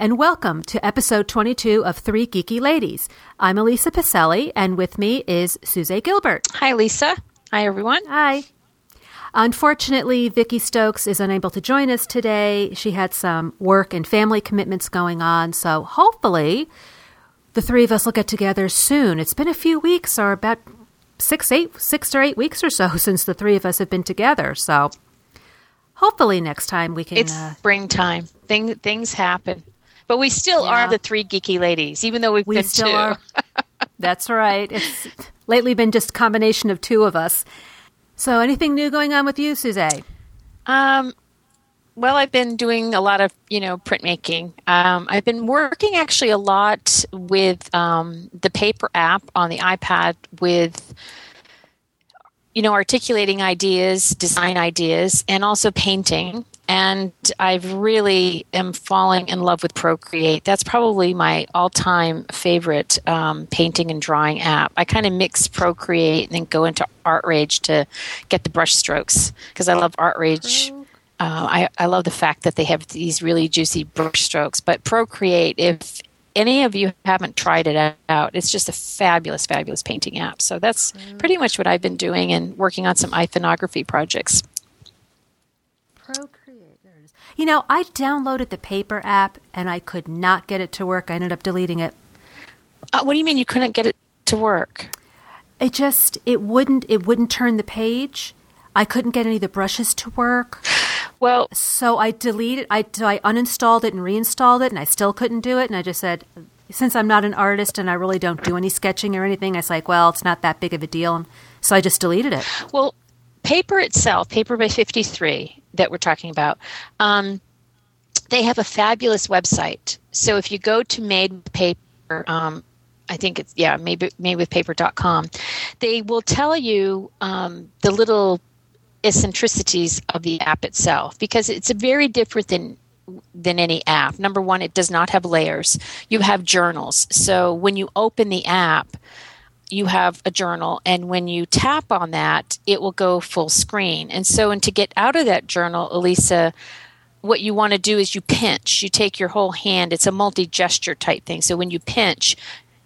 And welcome to episode 22 of Three Geeky Ladies. I'm Elisa Pacelli, and with me is Suze Gilbert. Hi, Lisa. Hi, everyone. Hi. Unfortunately, Vicki Stokes is unable to join us today. She had some work and family commitments going on, so hopefully the three of us will get together soon. It's been a few weeks, or about six, eight, six or eight weeks or so since the three of us have been together. So hopefully next time we can. It's uh, springtime. Thing, things happen. But we still Yeah. are the three geeky ladies, even though we've We been still two. are. That's right. It's lately been just a combination of two of us. So, anything new going on with you, Suze? Um, well, I've been doing a lot of, you know, printmaking. Um, I've been working actually a lot with um, the paper app on the iPad with, you know, articulating ideas, design ideas, and also painting. And I've really am falling in love with Procreate. That's probably my all-time favorite um, painting and drawing app. I kind of mix Procreate and then go into ArtRage to get the brush strokes because I love ArtRage. Uh, I, I love the fact that they have these really juicy brush strokes. But Procreate, if any of you haven't tried it out, it's just a fabulous, fabulous painting app. So that's pretty much what I've been doing and working on some iconography projects. Procreate. There it is. You know, I downloaded the paper app and I could not get it to work. I ended up deleting it. Uh, what do you mean you couldn't get it to work? It just it wouldn't it wouldn't turn the page. I couldn't get any of the brushes to work. Well, So I deleted I so I uninstalled it and reinstalled it and I still couldn't do it and I just said since I'm not an artist and I really don't do any sketching or anything, I was like, well, it's not that big of a deal. And so I just deleted it. Well, paper itself, paper by 53 that we're talking about, um, they have a fabulous website. So if you go to Made with Paper, um, I think it's, yeah, made, madewithpaper.com, they will tell you um, the little eccentricities of the app itself because it's very different than than any app. Number one, it does not have layers. You have journals. So when you open the app, you have a journal and when you tap on that it will go full screen. And so and to get out of that journal elisa what you want to do is you pinch. You take your whole hand. It's a multi gesture type thing. So when you pinch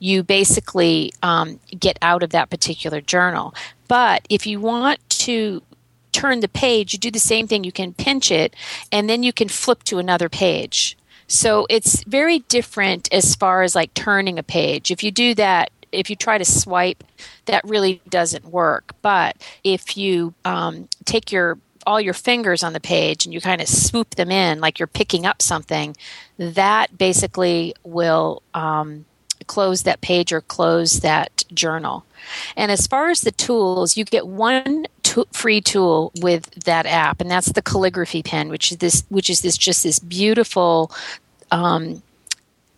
you basically um, get out of that particular journal. But if you want to turn the page you do the same thing. You can pinch it and then you can flip to another page. So it's very different as far as like turning a page. If you do that if you try to swipe, that really doesn't work. But if you um, take your all your fingers on the page and you kind of swoop them in like you're picking up something, that basically will um, close that page or close that journal. And as far as the tools, you get one free tool with that app, and that's the calligraphy pen, which is this, which is this just this beautiful um,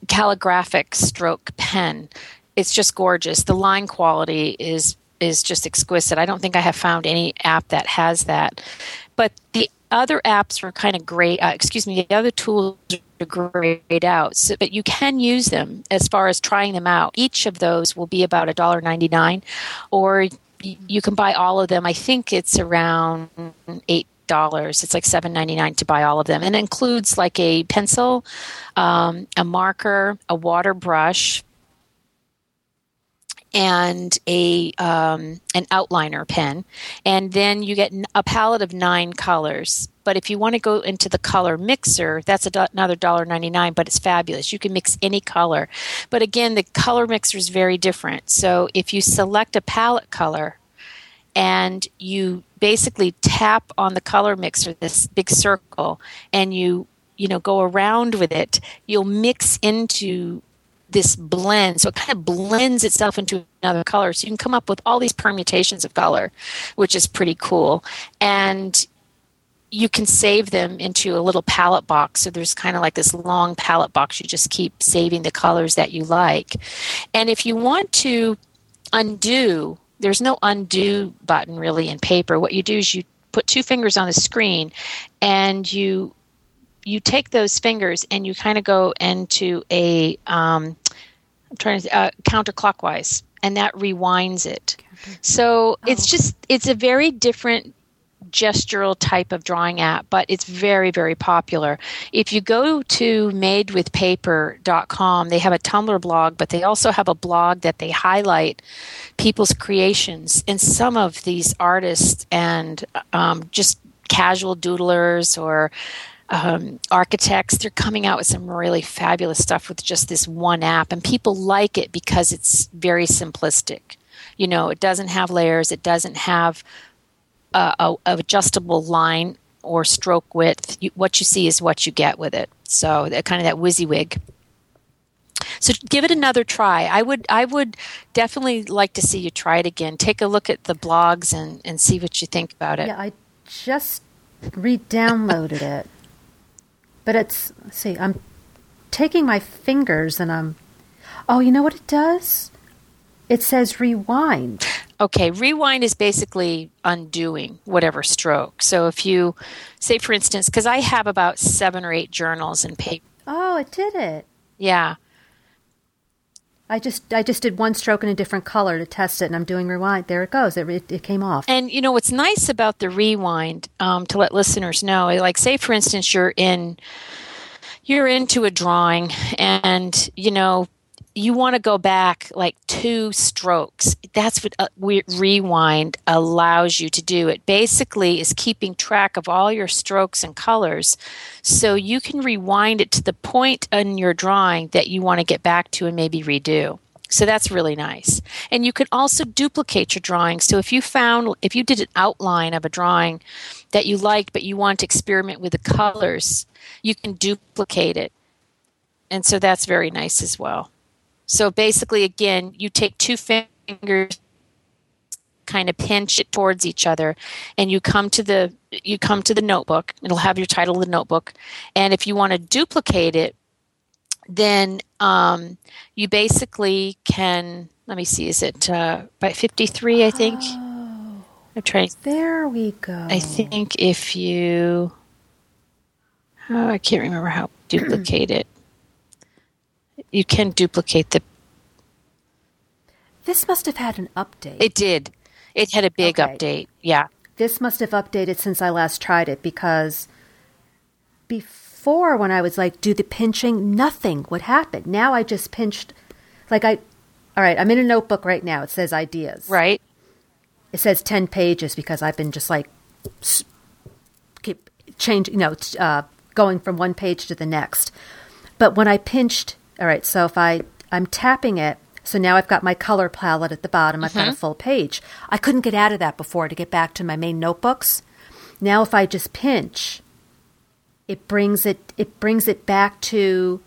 calligraphic stroke pen it's just gorgeous. The line quality is is just exquisite. I don't think I have found any app that has that. But the other apps are kind of great. Uh, excuse me, the other tools are grayed out, so, but you can use them as far as trying them out. Each of those will be about $1.99, or you can buy all of them. I think it's around eight dollars. It's like seven ninety nine to buy all of them, and it includes like a pencil, um, a marker, a water brush, and a um, an outliner pen, and then you get a palette of nine colors. But if you want to go into the color mixer, that's another dollar ninety nine. But it's fabulous. You can mix any color. But again, the color mixer is very different. So if you select a palette color, and you basically tap on the color mixer, this big circle, and you you know go around with it, you'll mix into this blend. So it kind of blends itself into another color. So you can come up with all these permutations of color, which is pretty cool. And you can save them into a little palette box. So there's kind of like this long palette box. You just keep saving the colors that you like. And if you want to undo there's no undo button really in paper. What you do is you put two fingers on the screen and you you take those fingers and you kind of go into a um, I'm trying to uh, counterclockwise, and that rewinds it. So oh. it's just it's a very different gestural type of drawing app, but it's very, very popular. If you go to madewithpaper.com, they have a Tumblr blog, but they also have a blog that they highlight people's creations. And some of these artists and um, just casual doodlers or um, architects, they're coming out with some really fabulous stuff with just this one app. And people like it because it's very simplistic. You know, it doesn't have layers, it doesn't have a, a, a adjustable line or stroke width. You, what you see is what you get with it. So that kind of that WYSIWYG. So give it another try. I would I would definitely like to see you try it again. Take a look at the blogs and, and see what you think about it. Yeah, I just re-downloaded it. But it's see, I'm taking my fingers and I'm Oh, you know what it does? It says rewind. Okay, rewind is basically undoing whatever stroke. So if you say, for instance, because I have about seven or eight journals and paper. Oh, it did it. Yeah. I just I just did one stroke in a different color to test it, and I'm doing rewind. There it goes. It, it, it came off. And you know what's nice about the rewind um, to let listeners know, like say for instance you're in you're into a drawing, and you know you want to go back like two strokes. That's what uh, rewind allows you to do. It basically is keeping track of all your strokes and colors so you can rewind it to the point in your drawing that you want to get back to and maybe redo. So that's really nice. And you can also duplicate your drawing. So if you found, if you did an outline of a drawing that you liked, but you want to experiment with the colors, you can duplicate it. And so that's very nice as well. So basically, again, you take two fingers, kind of pinch it towards each other, and you come to the you come to the notebook. It'll have your title of the notebook, and if you want to duplicate it, then um, you basically can. Let me see. Is it uh, by fifty three? I think. Oh, I'm trying. There we go. I think if you. Oh, I can't remember how duplicate it you can duplicate the. This must have had an update. It did. It had a big okay. update. Yeah. This must have updated since I last tried it because before when I was like do the pinching, nothing would happen. Now I just pinched like I all right, I'm in a notebook right now. It says ideas. Right. It says 10 pages because I've been just like keep changing, you know, uh, going from one page to the next. But when I pinched all right, so if I I'm tapping it, so now I've got my color palette at the bottom. I've mm-hmm. got a mm-hmm. full page. I couldn't get out of that before to get back to my main notebooks. Now if I just pinch, it brings it it brings it back to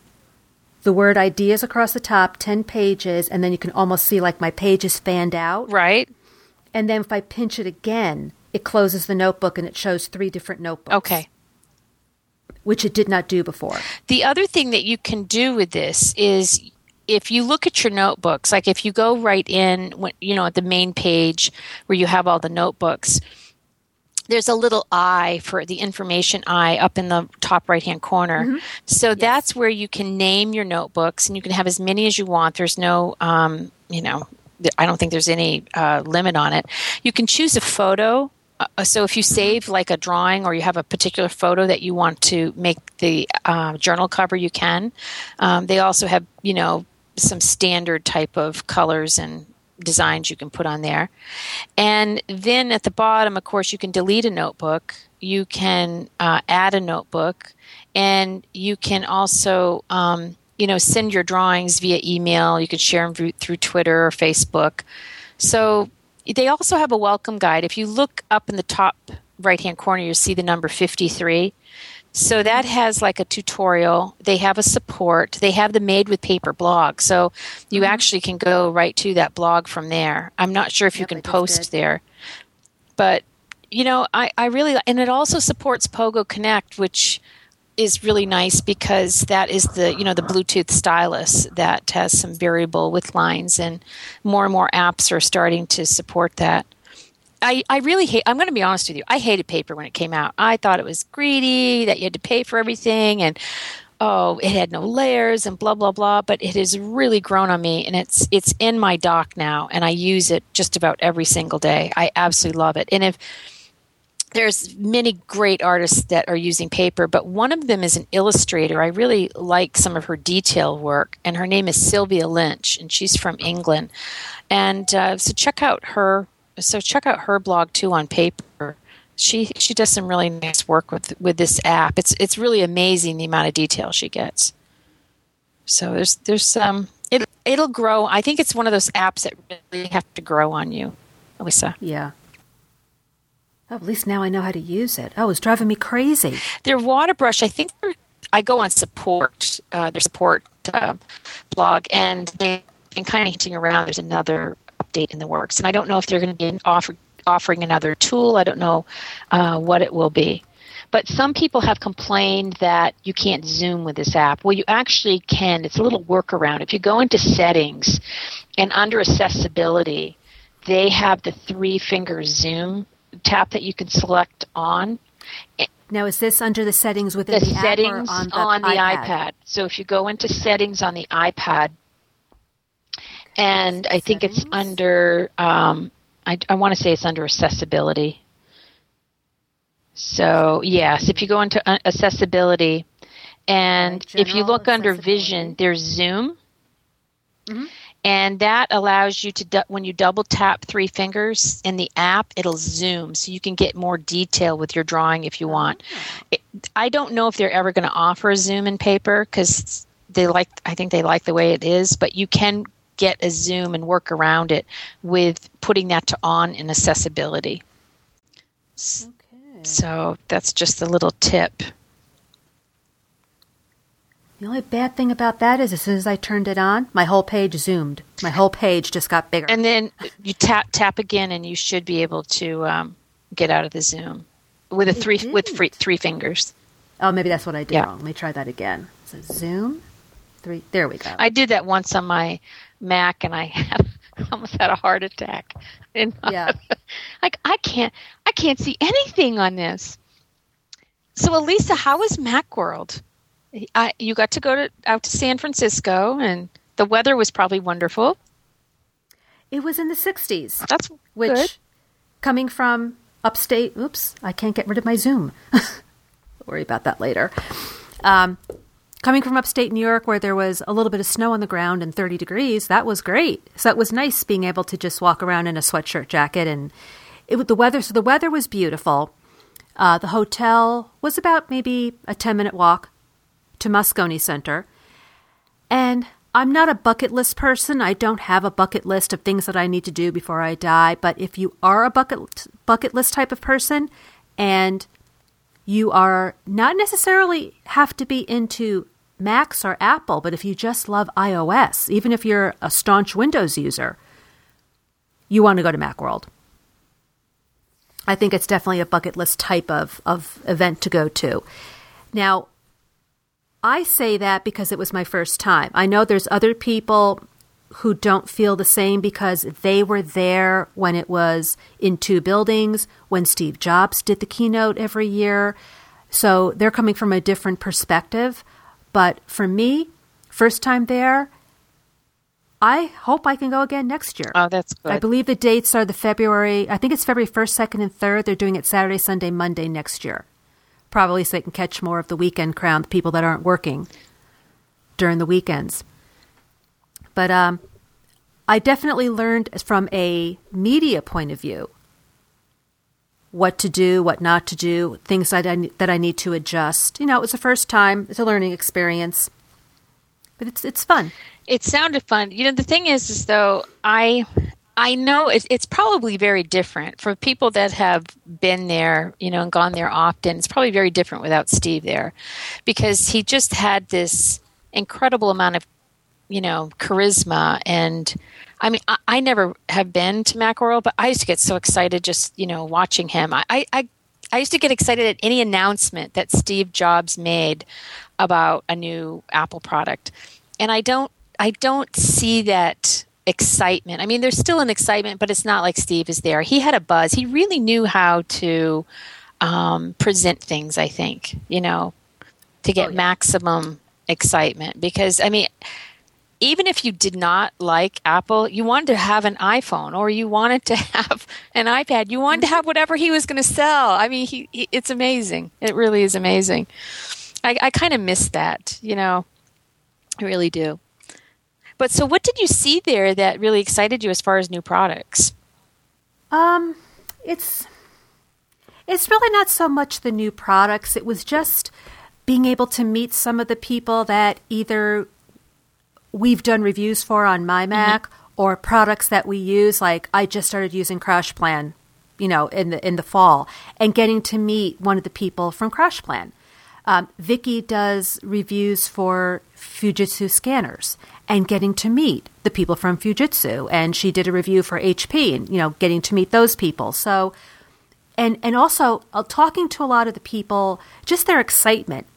the word ideas across the top, 10 pages, and then you can almost see like my pages fanned out. Right. And then if I pinch it again, it closes the notebook and it shows three different notebooks. Okay which it did not do before. The other thing that you can do with this is if you look at your notebooks, like if you go right in, you know, at the main page where you have all the notebooks, there's a little eye for the information eye up in the top right hand corner. Mm-hmm. So yes. that's where you can name your notebooks and you can have as many as you want. There's no, um, you know, I don't think there's any uh, limit on it. You can choose a photo uh, so if you save like a drawing or you have a particular photo that you want to make the uh, journal cover, you can. Um, they also have, you know, some standard type of colors and designs you can put on there. And then at the bottom, of course, you can delete a notebook. You can uh, add a notebook, and you can also, um, you know, send your drawings via email. You can share them through, through Twitter or Facebook. So they also have a welcome guide. If you look up in the top right hand corner, you see the number 53. So that has like a tutorial. They have a support. They have the Made with Paper blog. So you mm-hmm. actually can go right to that blog from there. I'm not sure if yep, you can post there. But, you know, I, I really, and it also supports Pogo Connect, which is really nice because that is the you know the Bluetooth stylus that has some variable with lines, and more and more apps are starting to support that. I, I really hate i'm going to be honest with you i hated paper when it came out. I thought it was greedy that you had to pay for everything and oh it had no layers and blah blah blah but it has really grown on me and it's it's in my dock now and i use it just about every single day. I absolutely love it. And if there's many great artists that are using paper, but one of them is an illustrator. I really like some of her detail work, and her name is Sylvia Lynch, and she's from England. And uh, so check out her. So check out her blog too on paper. She she does some really nice work with with this app. It's it's really amazing the amount of detail she gets. So there's there's some um, it it'll grow. I think it's one of those apps that really have to grow on you, Lisa. Yeah. Oh, at least now I know how to use it. Oh, it's driving me crazy. Their water brush, I think I go on support, uh, their support uh, blog, and they've been kind of hinting around there's another update in the works. And I don't know if they're going to be offer, offering another tool. I don't know uh, what it will be. But some people have complained that you can't zoom with this app. Well, you actually can. It's a little workaround. If you go into settings and under accessibility, they have the three finger zoom tap that you can select on. Now, is this under the settings within the, the settings on the, on the iPad? iPad? So if you go into settings on the iPad, and I think it's under, um, I, I want to say it's under accessibility. So yes, if you go into uh, accessibility, and if you look under vision, there's zoom. Mm-hmm and that allows you to when you double tap three fingers in the app it'll zoom so you can get more detail with your drawing if you want. Ah. It, i don't know if they're ever going to offer a zoom in paper because they like i think they like the way it is but you can get a zoom and work around it with putting that to on in accessibility. Okay. so that's just a little tip the only bad thing about that is as soon as I turned it on, my whole page zoomed. My whole page just got bigger. And then you tap tap again, and you should be able to um, get out of the zoom with a three with free, three fingers. Oh, maybe that's what I did yeah. wrong. Let me try that again. So zoom, three. There we go. I did that once on my Mac, and I have almost had a heart attack. And yeah, like I can't I can't see anything on this. So, Elisa, how is Macworld? I, you got to go to out to San Francisco, and the weather was probably wonderful. It was in the 60s. That's which, good. coming from upstate, oops, I can't get rid of my Zoom. worry about that later. Um, coming from upstate New York, where there was a little bit of snow on the ground and 30 degrees, that was great. So it was nice being able to just walk around in a sweatshirt jacket, and it the weather. So the weather was beautiful. Uh, the hotel was about maybe a 10 minute walk to Moscone Center. And I'm not a bucket list person. I don't have a bucket list of things that I need to do before I die. But if you are a bucket bucket list type of person, and you are not necessarily have to be into Macs or Apple, but if you just love iOS, even if you're a staunch Windows user, you want to go to Macworld. I think it's definitely a bucket list type of, of event to go to. Now, I say that because it was my first time. I know there's other people who don't feel the same because they were there when it was in two buildings, when Steve Jobs did the keynote every year. So they're coming from a different perspective. But for me, first time there, I hope I can go again next year. Oh, that's good. I believe the dates are the February, I think it's February 1st, 2nd, and 3rd. They're doing it Saturday, Sunday, Monday next year probably so they can catch more of the weekend crowd, the people that aren't working during the weekends. But um, I definitely learned from a media point of view what to do, what not to do, things that I, that I need to adjust. You know, it was the first time; it's a learning experience, but it's it's fun. It sounded fun. You know, the thing is, is though I I know it's, it's probably very different for people that have been there, you know, and gone there often. It's probably very different without Steve there because he just had this incredible amount of, you know, charisma. And I mean, I, I never have been to Macworld, but I used to get so excited just, you know, watching him. I, I, I used to get excited at any announcement that Steve Jobs made about a new Apple product. And I don't I don't see that excitement. I mean, there's still an excitement, but it's not like Steve is there. He had a buzz. He really knew how to um, present things, I think, you know, to get oh, yeah. maximum excitement. Because, I mean, even if you did not like Apple, you wanted to have an iPhone or you wanted to have an iPad. You wanted to have whatever he was going to sell. I mean, he, he, it's amazing. It really is amazing. I, I kind of miss that, you know. I really do. But so, what did you see there that really excited you as far as new products? Um, it's it's really not so much the new products. It was just being able to meet some of the people that either we've done reviews for on my mm-hmm. Mac mm-hmm. or products that we use. Like I just started using CrashPlan, you know, in the in the fall, and getting to meet one of the people from CrashPlan. Um, Vicki does reviews for Fujitsu scanners and getting to meet the people from Fujitsu, and she did a review for HP, and you know, getting to meet those people. So, and and also uh, talking to a lot of the people, just their excitement.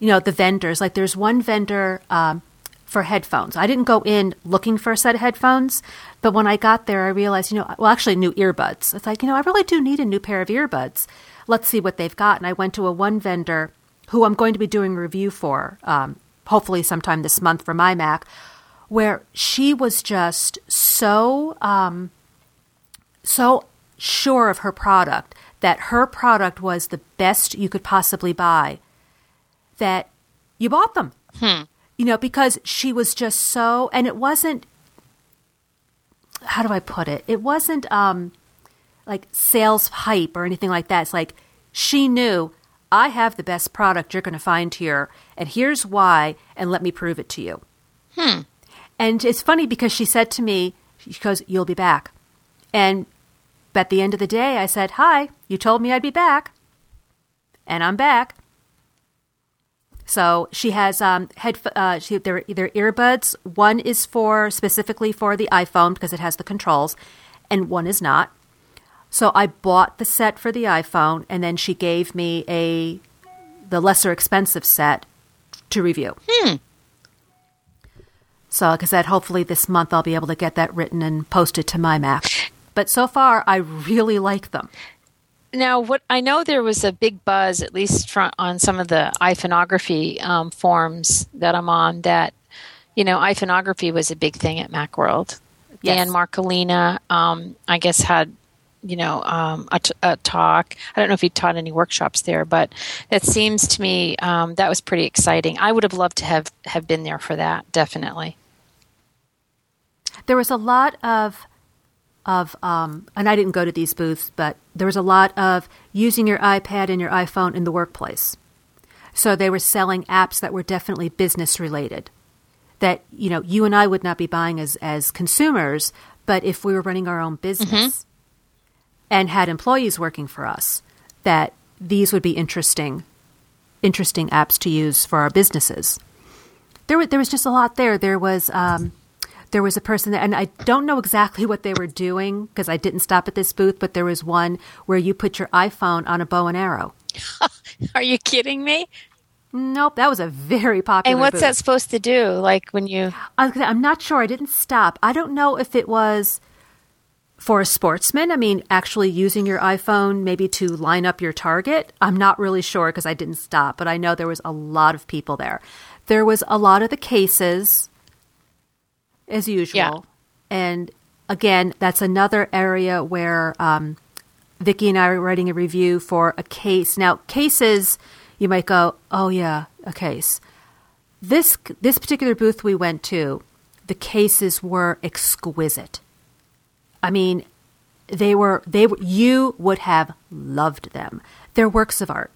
You know, the vendors. Like, there's one vendor. Um, for headphones. I didn't go in looking for a set of headphones, but when I got there, I realized, you know, well, actually, new earbuds. It's like, you know, I really do need a new pair of earbuds. Let's see what they've got. And I went to a one vendor who I'm going to be doing a review for, um, hopefully sometime this month for my Mac, where she was just so, um, so sure of her product that her product was the best you could possibly buy that you bought them. Hmm you know, because she was just so, and it wasn't, how do I put it? It wasn't um, like sales hype or anything like that. It's like she knew I have the best product you're going to find here, and here's why, and let me prove it to you. Hmm. And it's funny because she said to me, she goes, You'll be back. And at the end of the day, I said, Hi, you told me I'd be back. And I'm back. So she has um, head. Uh, she, they're, they're earbuds. One is for specifically for the iPhone because it has the controls, and one is not. So I bought the set for the iPhone, and then she gave me a the lesser expensive set to review. Hmm. So, like I said, hopefully this month I'll be able to get that written and posted to my Mac. But so far, I really like them. Now, what I know there was a big buzz, at least from, on some of the iPhoneography um, forums that I'm on, that you know, iPhoneography was a big thing at MacWorld. Yes. Dan Marcolina, um, I guess, had you know um, a, t- a talk. I don't know if he taught any workshops there, but it seems to me um, that was pretty exciting. I would have loved to have have been there for that. Definitely. There was a lot of of, um, and I didn't go to these booths, but there was a lot of using your iPad and your iPhone in the workplace. So they were selling apps that were definitely business related. That you know you and I would not be buying as as consumers, but if we were running our own business mm-hmm. and had employees working for us, that these would be interesting, interesting apps to use for our businesses. There, were, there was just a lot there. There was um, there was a person that, and I don't know exactly what they were doing because I didn't stop at this booth, but there was one where you put your iPhone on a bow and arrow. Are you kidding me? Nope, that was a very popular. And what's booth. that supposed to do? Like when you? I'm not sure. I didn't stop. I don't know if it was for a sportsman. I mean, actually using your iPhone maybe to line up your target. I'm not really sure because I didn't stop, but I know there was a lot of people there. There was a lot of the cases as usual. Yeah. And again, that's another area where um, Vicki and I are writing a review for a case. Now, cases, you might go, oh yeah, a case. This this particular booth we went to, the cases were exquisite. I mean, they were they were, you would have loved them. They're works of art.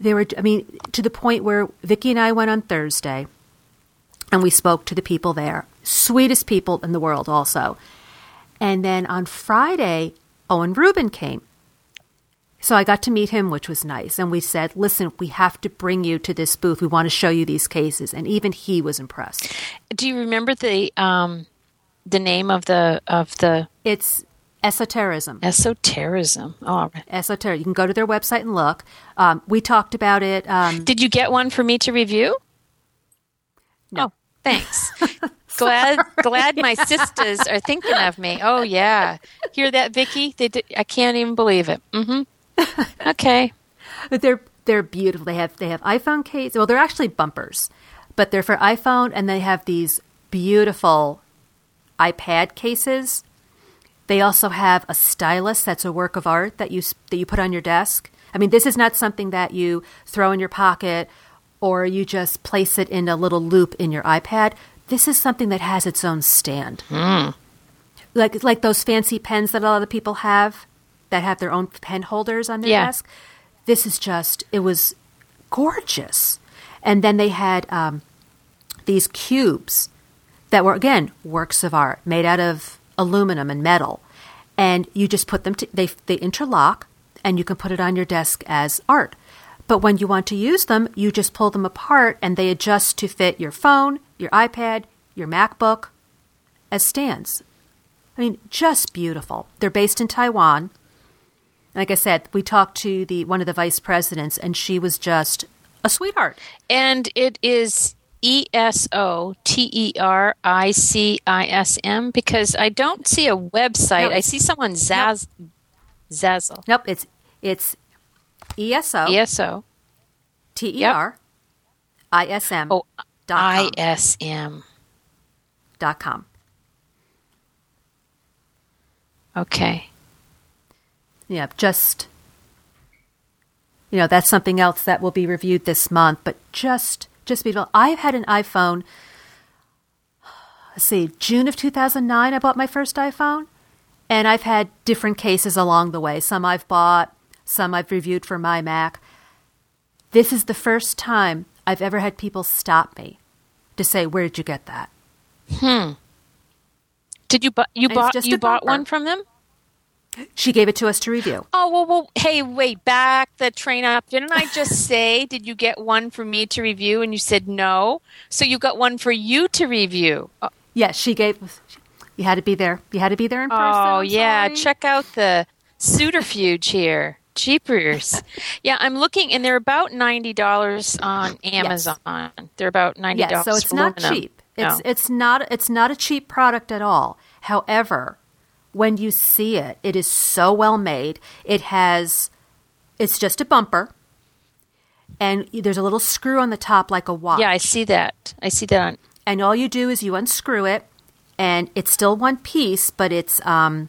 They were, I mean, to the point where Vicki and I went on Thursday, and we spoke to the people there sweetest people in the world, also. And then on Friday, Owen Rubin came. So I got to meet him, which was nice. And we said, listen, we have to bring you to this booth. We want to show you these cases. And even he was impressed. Do you remember the um, the name of the of the It's Esoterism. Esoterism. Oh, all right. Esoteric. You can go to their website and look. Um, we talked about it. Um, Did you get one for me to review? No. Thanks. glad glad my sisters are thinking of me. Oh yeah. Hear that, Vicki? They did, I can't even believe it. Mhm. Okay. But they're they're beautiful. They have they have iPhone cases. Well, they're actually bumpers, but they're for iPhone, and they have these beautiful iPad cases. They also have a stylus that's a work of art that you that you put on your desk. I mean, this is not something that you throw in your pocket or you just place it in a little loop in your iPad. This is something that has its own stand. Like like those fancy pens that a lot of people have that have their own pen holders on their Yeah. desk. This is just it was gorgeous. And then they had um, these cubes that were again works of art made out of aluminum and metal and you just put them to, they they interlock and you can put it on your desk as art but when you want to use them you just pull them apart and they adjust to fit your phone your iPad your MacBook as stands. I mean just beautiful. They're based in Taiwan. Like i said we talked to the one of the vice presidents and she was just a sweetheart. And it is E S O T E R I C I S M because I don't see a website. I see someone Zaz Zazzle. nope it's it's ESO E S O T E R I S M Oh, dot I com. S M. dot com. Okay. Yeah, just you know, that's something else that will be reviewed this month, but just just beautiful. I've had an iPhone let's see, June of 2009 I bought my first iPhone, and I've had different cases along the way. Some I've bought, some I've reviewed for my Mac. This is the first time I've ever had people stop me to say, "Where did you get that?" Hmm. Did you bu- you bought just you bought one from them? She gave it to us to review. Oh well, well. Hey, wait, back the train up. Didn't I just say? Did you get one for me to review? And you said no. So you got one for you to review. Oh, Yes, she gave. You had to be there. You had to be there in person. oh yeah, sorry. check out the Suterfuge here. Jeepers. Yeah, I'm looking, and they're about ninety dollars on Amazon. They're about ninety dollars. Yes, so it's not cheap. It's No. it's not it's not a cheap product at all. However, when you see it, it is so well made. It has it's just a bumper. And there's a little screw on the top like a watch. yeah, I see that. I see that on. and all you do is you unscrew it and it's still one piece, but it's um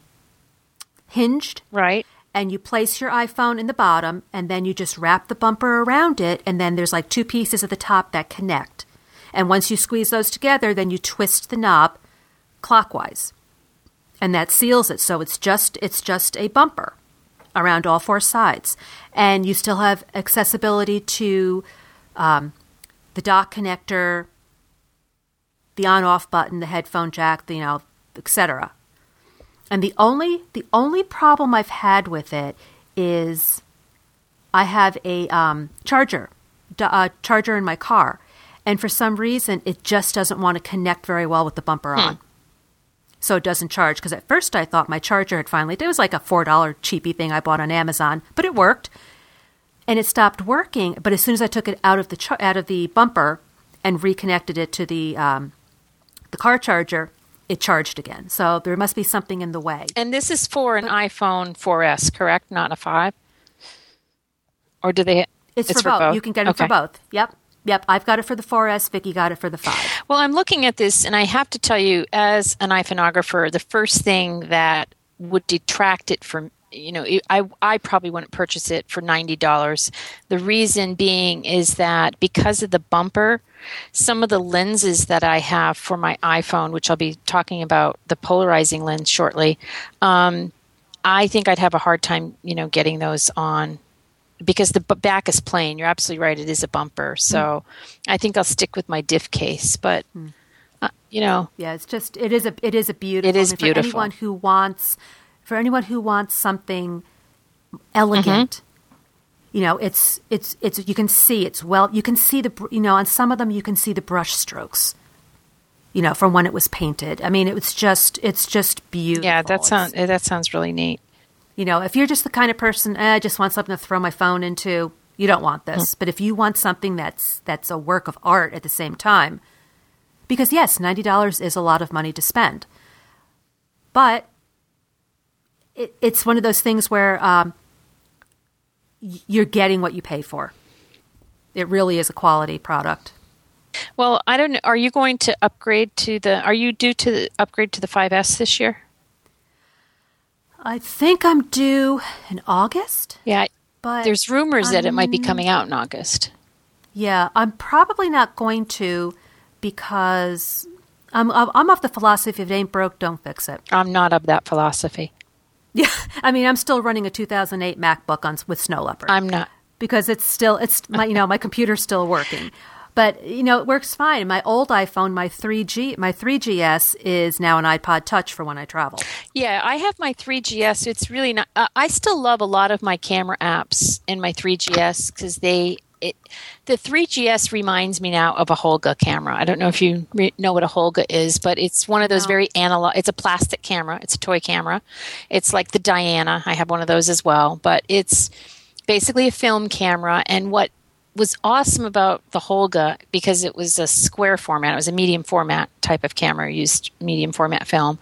hinged Right. And you place your iPhone in the bottom, and then you just wrap the bumper around it, and then there's like two pieces at the top that connect. And once you squeeze those together, then you twist the knob clockwise, and that seals it. So it's just it's just a bumper around all four sides, and you still have accessibility to um, the dock connector, the on-off button, the headphone jack, the, you know, etc. And the only the only problem I've had with it is I have a um, charger, d- uh, charger in my car, and for some reason it just doesn't want to connect very well with the bumper on. So it doesn't charge because at first I thought my charger had finally. It was like a four dollar cheapy thing I bought on Amazon, but it worked, and it stopped working. But as soon as I took it out of the char- out of the bumper and reconnected it to the um, the car charger, it charged again. So there must be something in the way. And this is for an iPhone 4S, correct? Not a 5? Or do they It's, for, both. You can get it Okay. for both. Yep. Yep. I've got it for the 4S. Vicki got it for the 5. Well, I'm looking at this, and I have to tell you, as an iPhoneographer, the first thing that would detract it from, you know, I, I probably wouldn't purchase it for $90. The reason being is that because of the bumper, some of the lenses that I have for my iPhone, which I'll be talking about the polarizing lens shortly, um, I think I'd have a hard time, you know, getting those on because the back is plain. You're absolutely right; it is a bumper. So I think I'll stick with my diff case. But uh, you know, Yeah, it's just it is a it is a beautiful. It is beautiful. For anyone who wants, for anyone who wants something elegant, Mm-hmm. you know, it's it's it's you can see it's well. You can see the you know on some of them you can see the brush strokes. you know, from when it was painted. I mean, it was just it's just beautiful. Yeah, that sounds that sounds really neat. you know, if you're just the kind of person, eh, I just want something to throw my phone into, you don't want this. But if you want something that's that's a work of art at the same time, because yes, ninety dollars is a lot of money to spend, but it, it's one of those things where um, you're getting what you pay for. It really is a quality product. Well, I don't know. Are you going to upgrade to the? Are you due to the upgrade to the 5S this year? I think I'm due in August, Yeah. but There's rumors that it might be coming out in August. Yeah, I'm probably not going to because I'm I'm I'm of the philosophy if it ain't broke, don't fix it. I'm not of that philosophy. Yeah, I mean I'm still running a 2008 MacBook on with Snow Leopard I'm not. because it's still it's my you know my computer's still working, but you know it works fine. My old iPhone, my 3G, my 3GS is now an iPod Touch for when I travel. Yeah, I have my 3GS. It's really not. Uh, I still love a lot of my camera apps in my 3GS because they. It, the 3GS reminds me now of a Holga camera. I don't know if you re- know what a Holga is, but it's one of those No. very analog. It's a plastic camera. It's a toy camera. It's like the Diana. I have one of those as well, but it's basically a film camera. And what was awesome about the Holga because it was a square format, it was a medium format type of camera, used medium format film,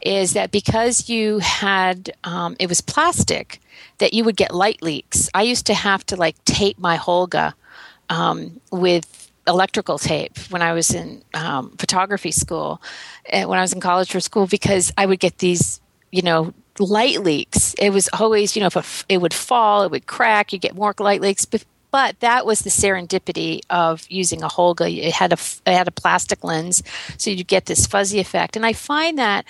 is that because you had um, it was plastic, that you would get light leaks. I used to have to like tape my Holga um, with electrical tape when I was in um, photography school, and when I was in college for school, because I would get these, you know, light leaks. It was always, you know, if it would fall, it would crack, you get more light leaks. But, but that was the serendipity of using a Holga. It had a it had a plastic lens, so you get this fuzzy effect. And I find that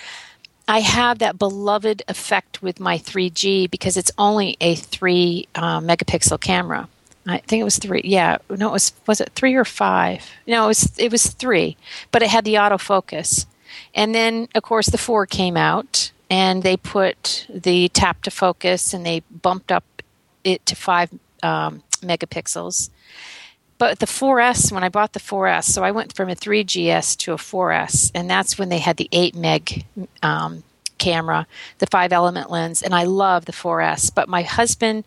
I have that beloved effect with my 3G because it's only a three uh, megapixel camera. I think it was three. Yeah, no, it was was it three or five? No, it was it was three, but it had the autofocus. And then, of course, the four came out, and they put the tap to focus, and they bumped up it to five um, megapixels. But the 4S, when I bought the 4S, so I went from a 3GS to a 4S, and that's when they had the 8 meg um, camera, the five element lens, and I love the 4S. But my husband,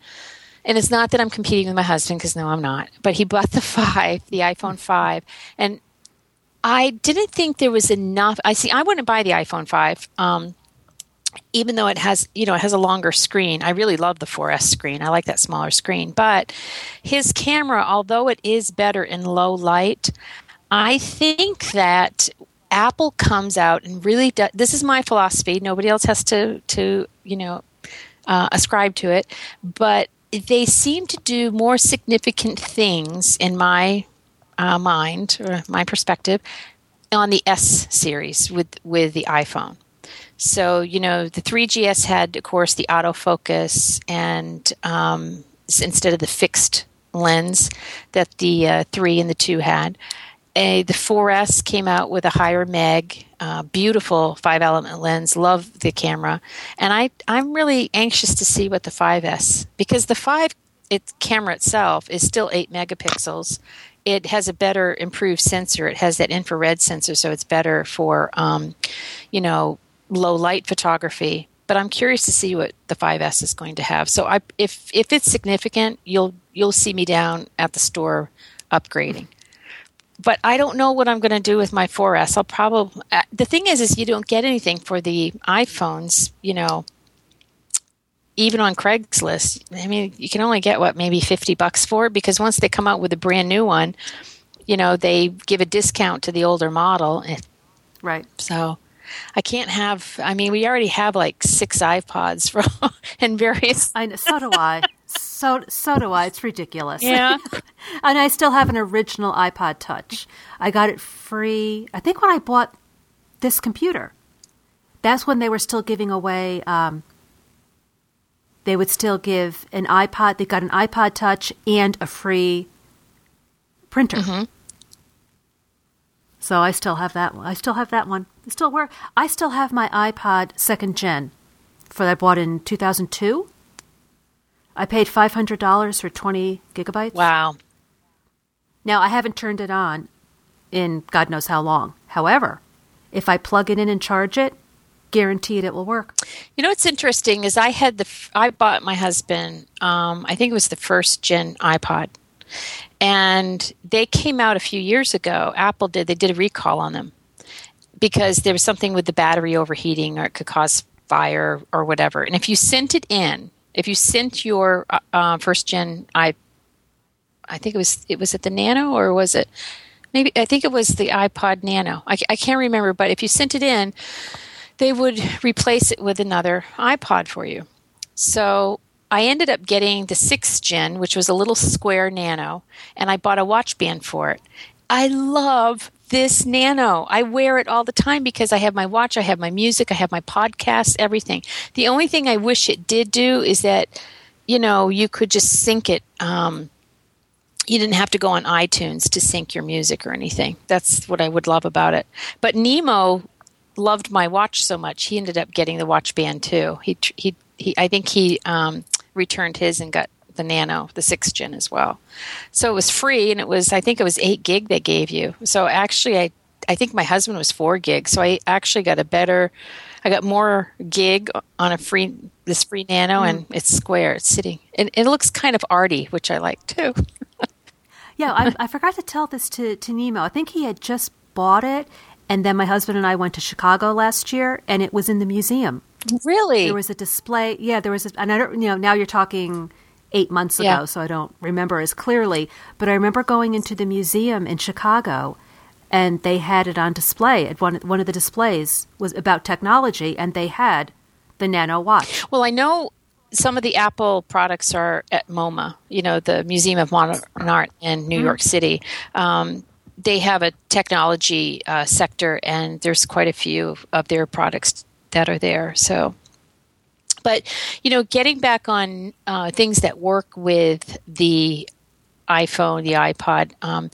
and it's not that I'm competing with my husband, because no, I'm not, but he bought the 5, the iPhone 5, and I didn't think there was enough. I see, I wouldn't buy the iPhone 5. Um, even though it has you know it has a longer screen i really love the 4s screen. I like that smaller screen. But his camera although it is better in low light i think that apple comes out and really does this is my philosophy. Nobody else has to to you know uh, ascribe to it. But they seem to do more significant things in my uh, mind or my perspective on the s series with with the iphone so, you know, the 3GS had, of course, the autofocus and um, instead of the fixed lens that the uh, 3 and the 2 had. Uh, the 4S came out with a higher meg, uh, beautiful five element lens. Love the camera, and I I'm really anxious to see what the 5S because the five it camera itself is still eight megapixels. It has a better improved sensor. It has that infrared sensor, so it's better for um, you know low light photography. But I'm curious to see what the 5S is going to have. So I, if if it's significant, you'll you'll see me down at the store upgrading. But I don't know what I'm going to do with my 4S. I'll probably uh, the thing is, is you don't get anything for the iPhones. You know, even on Craigslist. I mean, you can only get what maybe 50 bucks for it because once they come out with a brand new one, you know, they give a discount to the older model. Right. so I can't have. I mean, we already have like six iPods for and various. I know, so do I. So so do I. It's ridiculous. Yeah. and I still have an original iPod Touch. I got it free. I think when I bought this computer, that's when they were still giving away. Um, they would still give an iPod. They got an iPod Touch and a free printer. So I still have that one. I still have that one. Still work. I still have my iPod second gen for that I bought in 2002. I paid $500 for 20 gigabytes. Wow. Now, I haven't turned it on in God knows how long. However, if I plug it in and charge it, guaranteed it will work. You know what's interesting is I had the I bought my husband um, I think it was the first gen iPod, and they came out a few years ago. Apple did they did a recall on them because there was something with the battery overheating or it could cause fire or whatever. And if you sent it in, if you sent your uh, uh first gen i I think it was it was it the Nano or was it maybe I think it was the iPod Nano. I, I can't remember, but if you sent it in they would replace it with another iPod for you. So I ended up getting the sixth gen, which was a little square nano, and I bought a watch band for it. I love this nano. I wear it all the time because I have my watch, I have my music, I have my podcasts, everything. The only thing I wish it did do is that, you know, you could just sync it. Um, you didn't have to go on iTunes to sync your music or anything. That's what I would love about it. But Nemo loved my watch so much, he ended up getting the watch band too. He he he. I think he um, returned his and got the Nano, the sixth gen as well. So it was free, and it was I think it was eight gig they gave you. So actually, I I think my husband was four gig, so I actually got a better. I got more gig on a free this free Nano, mm. and it's square. It's sitting, and it looks kind of arty, which I like too. yeah, I, I forgot to tell this to to Nemo. I think he had just bought it and then my husband and I went to Chicago last year, and it was in the museum. Really? There was a display. Yeah, there was. A, and I don't. You know, now you're talking eight months ago, yeah. so I don't remember as clearly. But I remember going into the museum in Chicago, and they had it on display. At one one of the displays was about technology, and they had the Nano watch. Well, I know some of the Apple products are at MoMA, you know, the Museum of Modern Art in New mm-hmm. York City. Um, they have a technology uh, sector, and there's quite a few of their products that are there. So, but you know, getting back on uh, things that work with the iPhone, the iPod, um,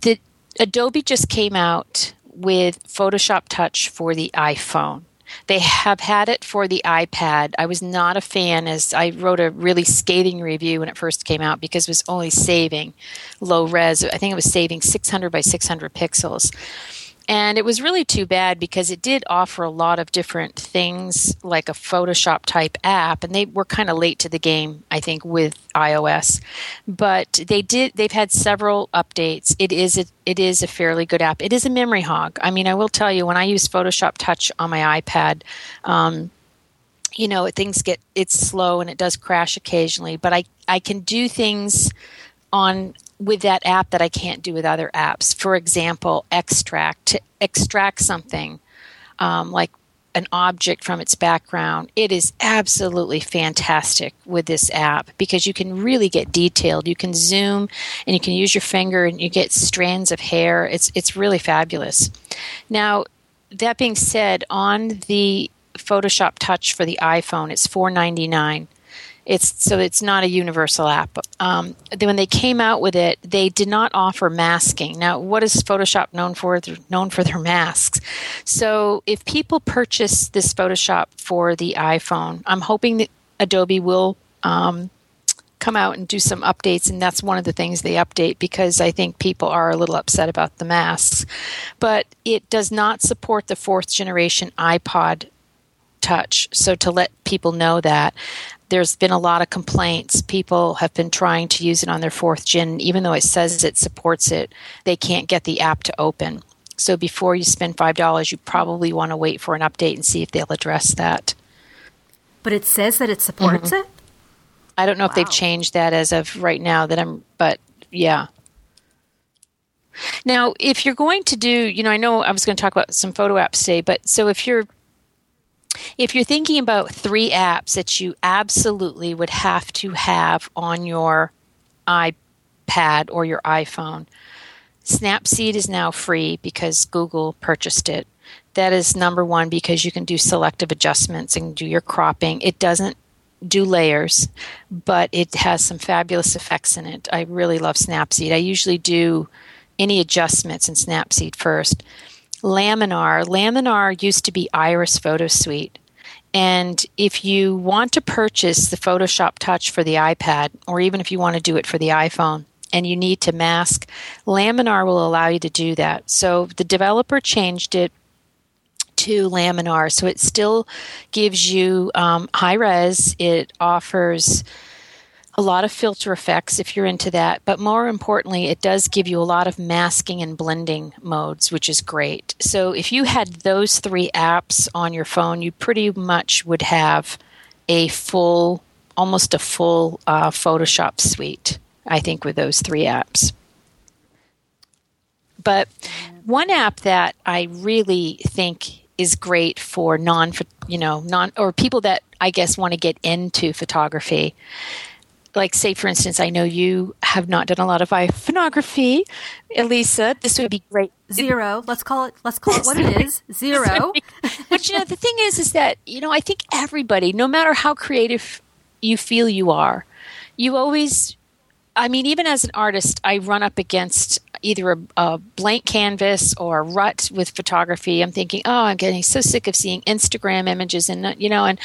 the Adobe just came out with Photoshop Touch for the iPhone. They have had it for the iPad. I was not a fan, as I wrote a really scathing review when it first came out because it was only saving low res. I think it was saving 600 by 600 pixels. And it was really too bad because it did offer a lot of different things like a Photoshop type app and they were kind of late to the game I think with iOS. But they did they've had several updates. It is a, it is a fairly good app. It is a memory hog. I mean, I will tell you when I use Photoshop Touch on my iPad um, you know, things get it's slow and it does crash occasionally, but I I can do things on with that app that I can't do with other apps. For example, extract to extract something um, like an object from its background. It is absolutely fantastic with this app because you can really get detailed. You can zoom and you can use your finger and you get strands of hair. It's it's really fabulous. Now, that being said, on the Photoshop Touch for the iPhone, it's four ninety nine. It's so it's not a universal app. Um, when they came out with it, they did not offer masking. Now, what is Photoshop known for? They're known for their masks. So, if people purchase this Photoshop for the iPhone, I'm hoping that Adobe will um, come out and do some updates, and that's one of the things they update because I think people are a little upset about the masks. But it does not support the fourth generation iPod touch. So to let people know that there's been a lot of complaints. People have been trying to use it on their fourth gen, even though it says it supports it, they can't get the app to open. So before you spend five dollars, you probably want to wait for an update and see if they'll address that. But it says that it supports mm-hmm. it. I don't know wow. if they've changed that as of right now. That I'm, but yeah. Now, if you're going to do, you know, I know I was going to talk about some photo apps today, but so if you're if you're thinking about three apps that you absolutely would have to have on your iPad or your iPhone, Snapseed is now free because Google purchased it. That is number one because you can do selective adjustments and do your cropping. It doesn't do layers, but it has some fabulous effects in it. I really love Snapseed. I usually do any adjustments in Snapseed first. Laminar. Laminar used to be Iris Photo Suite. And if you want to purchase the Photoshop Touch for the iPad, or even if you want to do it for the iPhone, and you need to mask, Laminar will allow you to do that. So the developer changed it to Laminar. So it still gives you um, high res. It offers a lot of filter effects if you're into that, but more importantly, it does give you a lot of masking and blending modes, which is great. So if you had those three apps on your phone, you pretty much would have a full, almost a full uh, Photoshop suite, I think, with those three apps. But one app that I really think is great for non, you know, non or people that I guess want to get into photography like say for instance i know you have not done a lot of iPhoneography elisa this would be great. Zero. Let's call it let's call it what it is. Zero. But you know the thing is is that you know i think everybody no matter how creative you feel you are you always i mean even as an artist i run up against either a, a blank canvas or a rut with photography. I'm thinking oh i'm getting so sick of seeing instagram images and you know and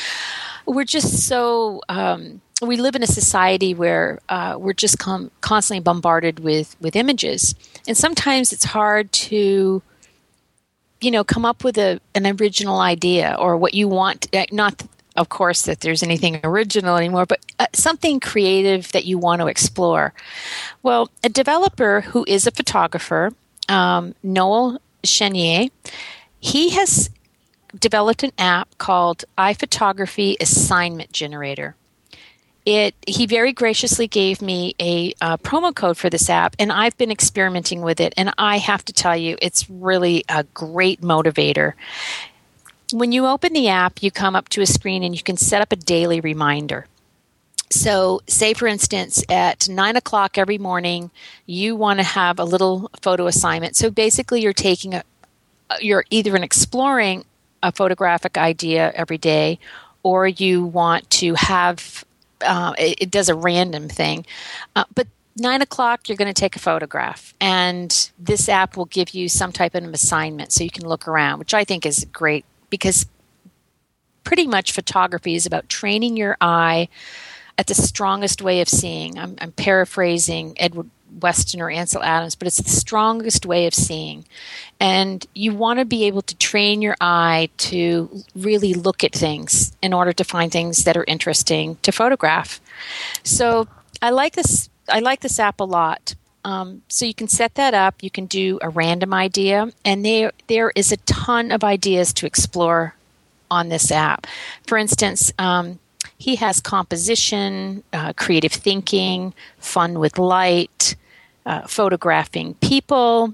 we're just so um, we live in a society where uh, we're just com- constantly bombarded with with images, and sometimes it's hard to you know come up with a an original idea or what you want. Eh, not of course that there's anything original anymore but uh, something creative that you want to explore. Well a developer who is a photographer um, noel chenier he has developed an app called iPhotography Assignment Generator. It he very graciously gave me a uh, promo code for this app, and I've been experimenting with it. And I have to tell you, it's really a great motivator. When you open the app, you come up to a screen and you can set up a daily reminder. So, say for instance, at nine o'clock every morning, you want to have a little photo assignment. So basically, you're taking a, you're either an exploring a photographic idea every day, or you want to have uh, it, it, does a random thing. Uh, but nine o'clock, you're going to take a photograph, and this app will give you some type of assignment so you can look around, which I think is great because pretty much photography is about training your eye at the strongest way of seeing. I'm, I'm paraphrasing Edward Weston or Ansel Adams, but it's the strongest way of seeing. And you want to be able to train your eye to really look at things in order to find things that are interesting to photograph. So I like this. I like this app a lot. Um, so you can set that up. You can do a random idea, and there there is a ton of ideas to explore on this app. For instance, um, he has composition, uh, creative thinking, fun with light, uh, photographing people.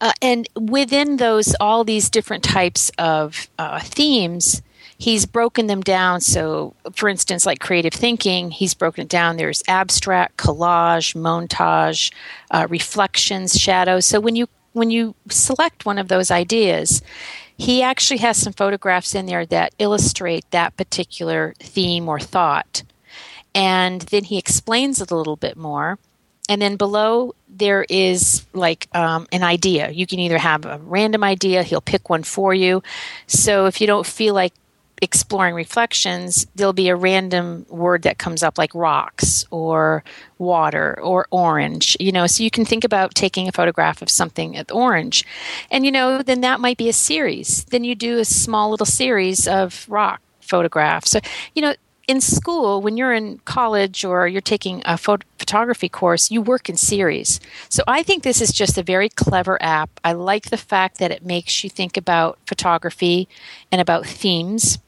Uh, and within those, all these different types of uh, themes, he's broken them down. So, for instance, like creative thinking, he's broken it down. There's abstract, collage, montage, uh, reflections, shadows. So when you when you select one of those ideas, he actually has some photographs in there that illustrate that particular theme or thought. And then he explains it a little bit more and then below there is like um, an idea. You can either have a random idea, he'll pick one for you. So if you don't feel like exploring reflections, there'll be a random word that comes up like rocks or water or orange, you know, so you can think about taking a photograph of something at orange. And, you know, then that might be a series. Then you do a small little series of rock photographs. So, you know, in school, when you're in college or you're taking a phot- photography course, you work in series. So I think this is just a very clever app. I like the fact that it makes you think about photography and about themes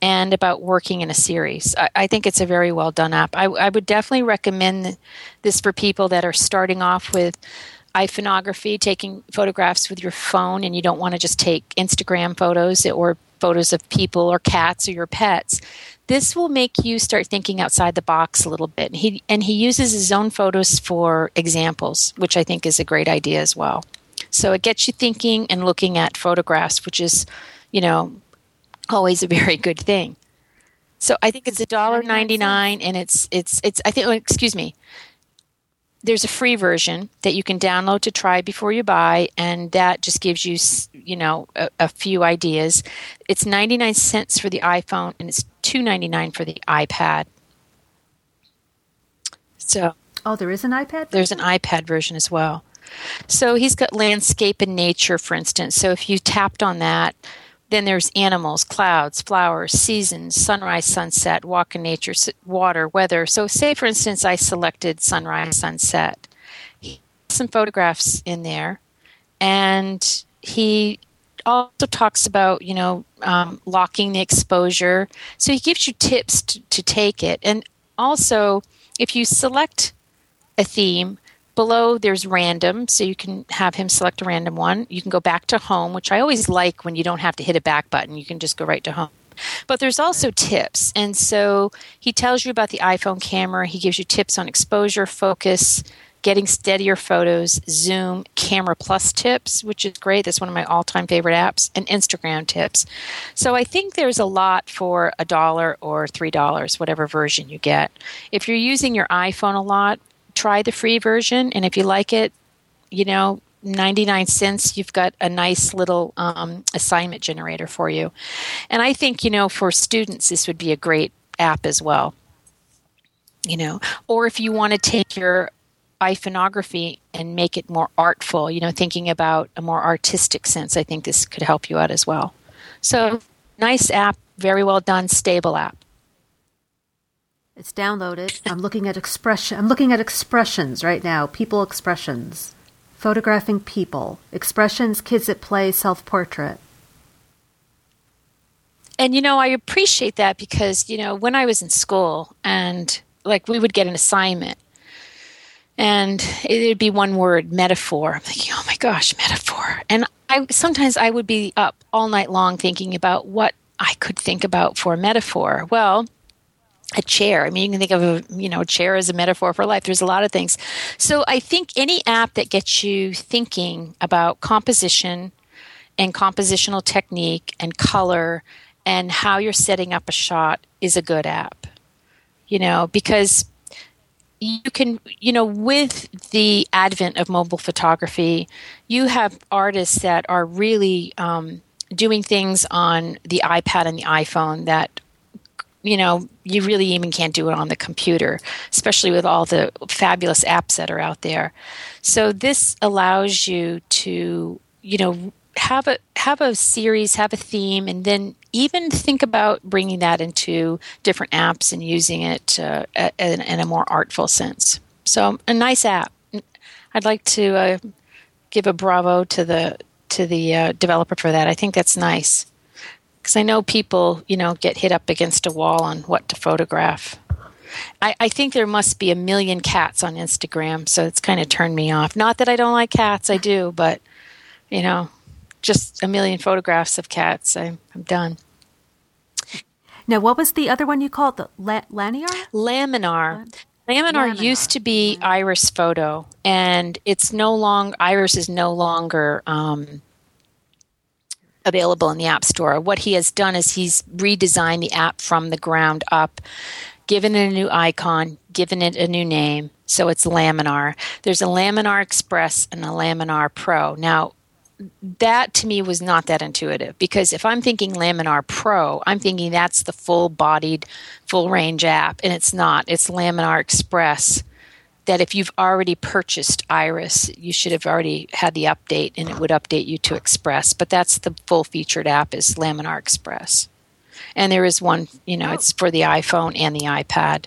and about working in a series. I, I think it's a very well done app. I, I would definitely recommend this for people that are starting off with iPhoneography, taking photographs with your phone, and you don't want to just take Instagram photos or photos of people or cats or your pets this will make you start thinking outside the box a little bit. And he, and he uses his own photos for examples, which I think is a great idea as well. So it gets you thinking and looking at photographs, which is, you know, always a very good thing. So I think it's a dollar ninety nine, and it's it's it's. I think. Oh, excuse me there's a free version that you can download to try before you buy, and that just gives you, you know, a, a few ideas. It's 99 cents for the iPhone, and it's 2.99 for the iPad. So, oh, there is an iPad. There's an iPad version as well. So he's got landscape and nature, for instance. So if you tapped on that, then there's animals, clouds, flowers, seasons, sunrise, sunset, walk in nature, water, weather. So, say for instance, I selected sunrise, sunset. Some photographs in there, and he also talks about you know um, locking the exposure. So he gives you tips to, to take it, and also if you select a theme, below there's random so you can have him select a random one. You can go back to home which i always like when you don't have to hit a back button. You can just go right to home. But there's also tips. And so he tells you about the iphone camera. He gives you tips on exposure focus getting steadier photos zoom camera plus tips which is great. That's one of my all-time favorite apps and instagram tips. So i think there's a lot for a dollar or three dollars whatever version you get. If you're using your iphone a lot try the free version, and if you like it, you know, 99 cents, you've got a nice little um, assignment generator for you. And I think, you know, for students, this would be a great app as well. You know, or if you want to take your iPhoneography and make it more artful, you know, thinking about a more artistic sense, I think this could help you out as well. So, nice app, very well done, stable app. It's downloaded. I'm looking at expression. I'm looking at expressions right now. People expressions, photographing people, expressions, kids at play, self portrait. And you know, I appreciate that because you know when I was in school and like we would get an assignment and it'd be one word metaphor i'm thinking oh my gosh metaphor and i sometimes i would be up all night long thinking about what i could think about for metaphor well a chair. I mean, you can think of a you know a chair as a metaphor for life. There's a lot of things. So I think any app that gets you thinking about composition and compositional technique and color and how you're setting up a shot is a good app. You know, because you can you know with the advent of mobile photography, you have artists that are really um, doing things on the iPad and the iPhone that you know, you really even can't do it on the computer, especially with all the fabulous apps that are out there. So this allows you to, you know, have a have a series, have a theme, and then even think about bringing that into different apps and using it uh, in, in, a more artful sense. So a nice app. I'd like to uh, give a bravo to the to the uh, developer for that. I think that's nice because I know people, you know, get hit up against a wall on what to photograph. I, I, think there must be a million cats on Instagram, so it's kind of turned me off. Not that I don't like cats, I do, but you know, just a million photographs of cats. I, am done. Now, what was the other one you called? The la-? Laminar. Laminar. Laminar used to be Iris Photo, and it's no longer Iris is no longer um, available in the App Store. What he has done is he's redesigned the app from the ground up, given it a new icon, given it a new name. So it's Laminar. There's a Laminar Express and a Laminar Pro. Now, that to me was not that intuitive because if I'm thinking Laminar Pro, I'm thinking that's the full bodied, full range app, and it's not. It's Laminar Express that if you've already purchased Iris, you should have already had the update and it would update you to Express. But that's the full featured app is Laminar Express. And there is one, you know, oh. it's for the iPhone and the iPad.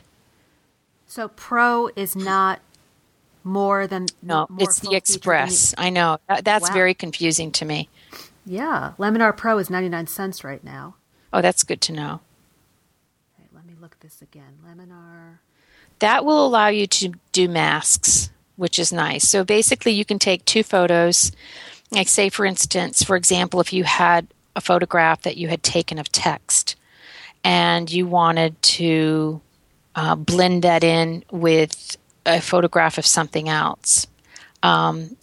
So Pro is not more than no, more it's the Express. I know that, that's wow. very confusing to me. Yeah, Laminar Pro is ninety nine cents right now. Oh, that's good to know. Okay, let me look this again. Laminar that will allow you to do masks, which is nice. So basically, you can take two photos. Like, say, for instance, for example, if you had a photograph that you had taken of text and you wanted to uh, blend that in with a photograph of something else. Um,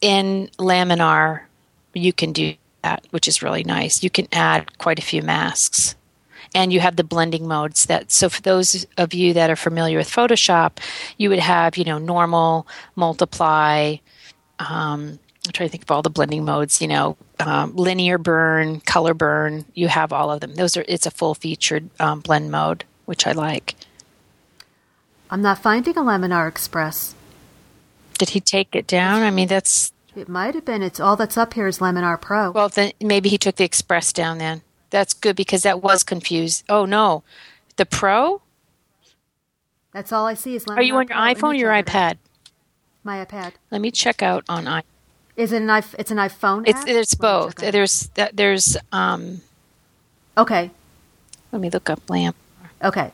in Laminar, you can do that, which is really nice. You can add quite a few masks and you have the blending modes that so for those of you that are familiar with photoshop you would have you know normal multiply um, i'm trying to think of all the blending modes you know um, linear burn color burn you have all of them those are it's a full featured um, blend mode which i like i'm not finding a laminar express Did he take it down? I mean, that's It might have been. It's all that's up here is Laminar Pro. well. Then maybe he took the Express down. Then that's good because that was confused. Oh no, the Pro. that's all I see is Are you on your iPhone or your iPad? My iPad. Let me check out on i. Is it an iPhone? It's an iPhone. It's app? it's both. check it out. There's that. There's um. Okay. Let me look up lamp. Okay.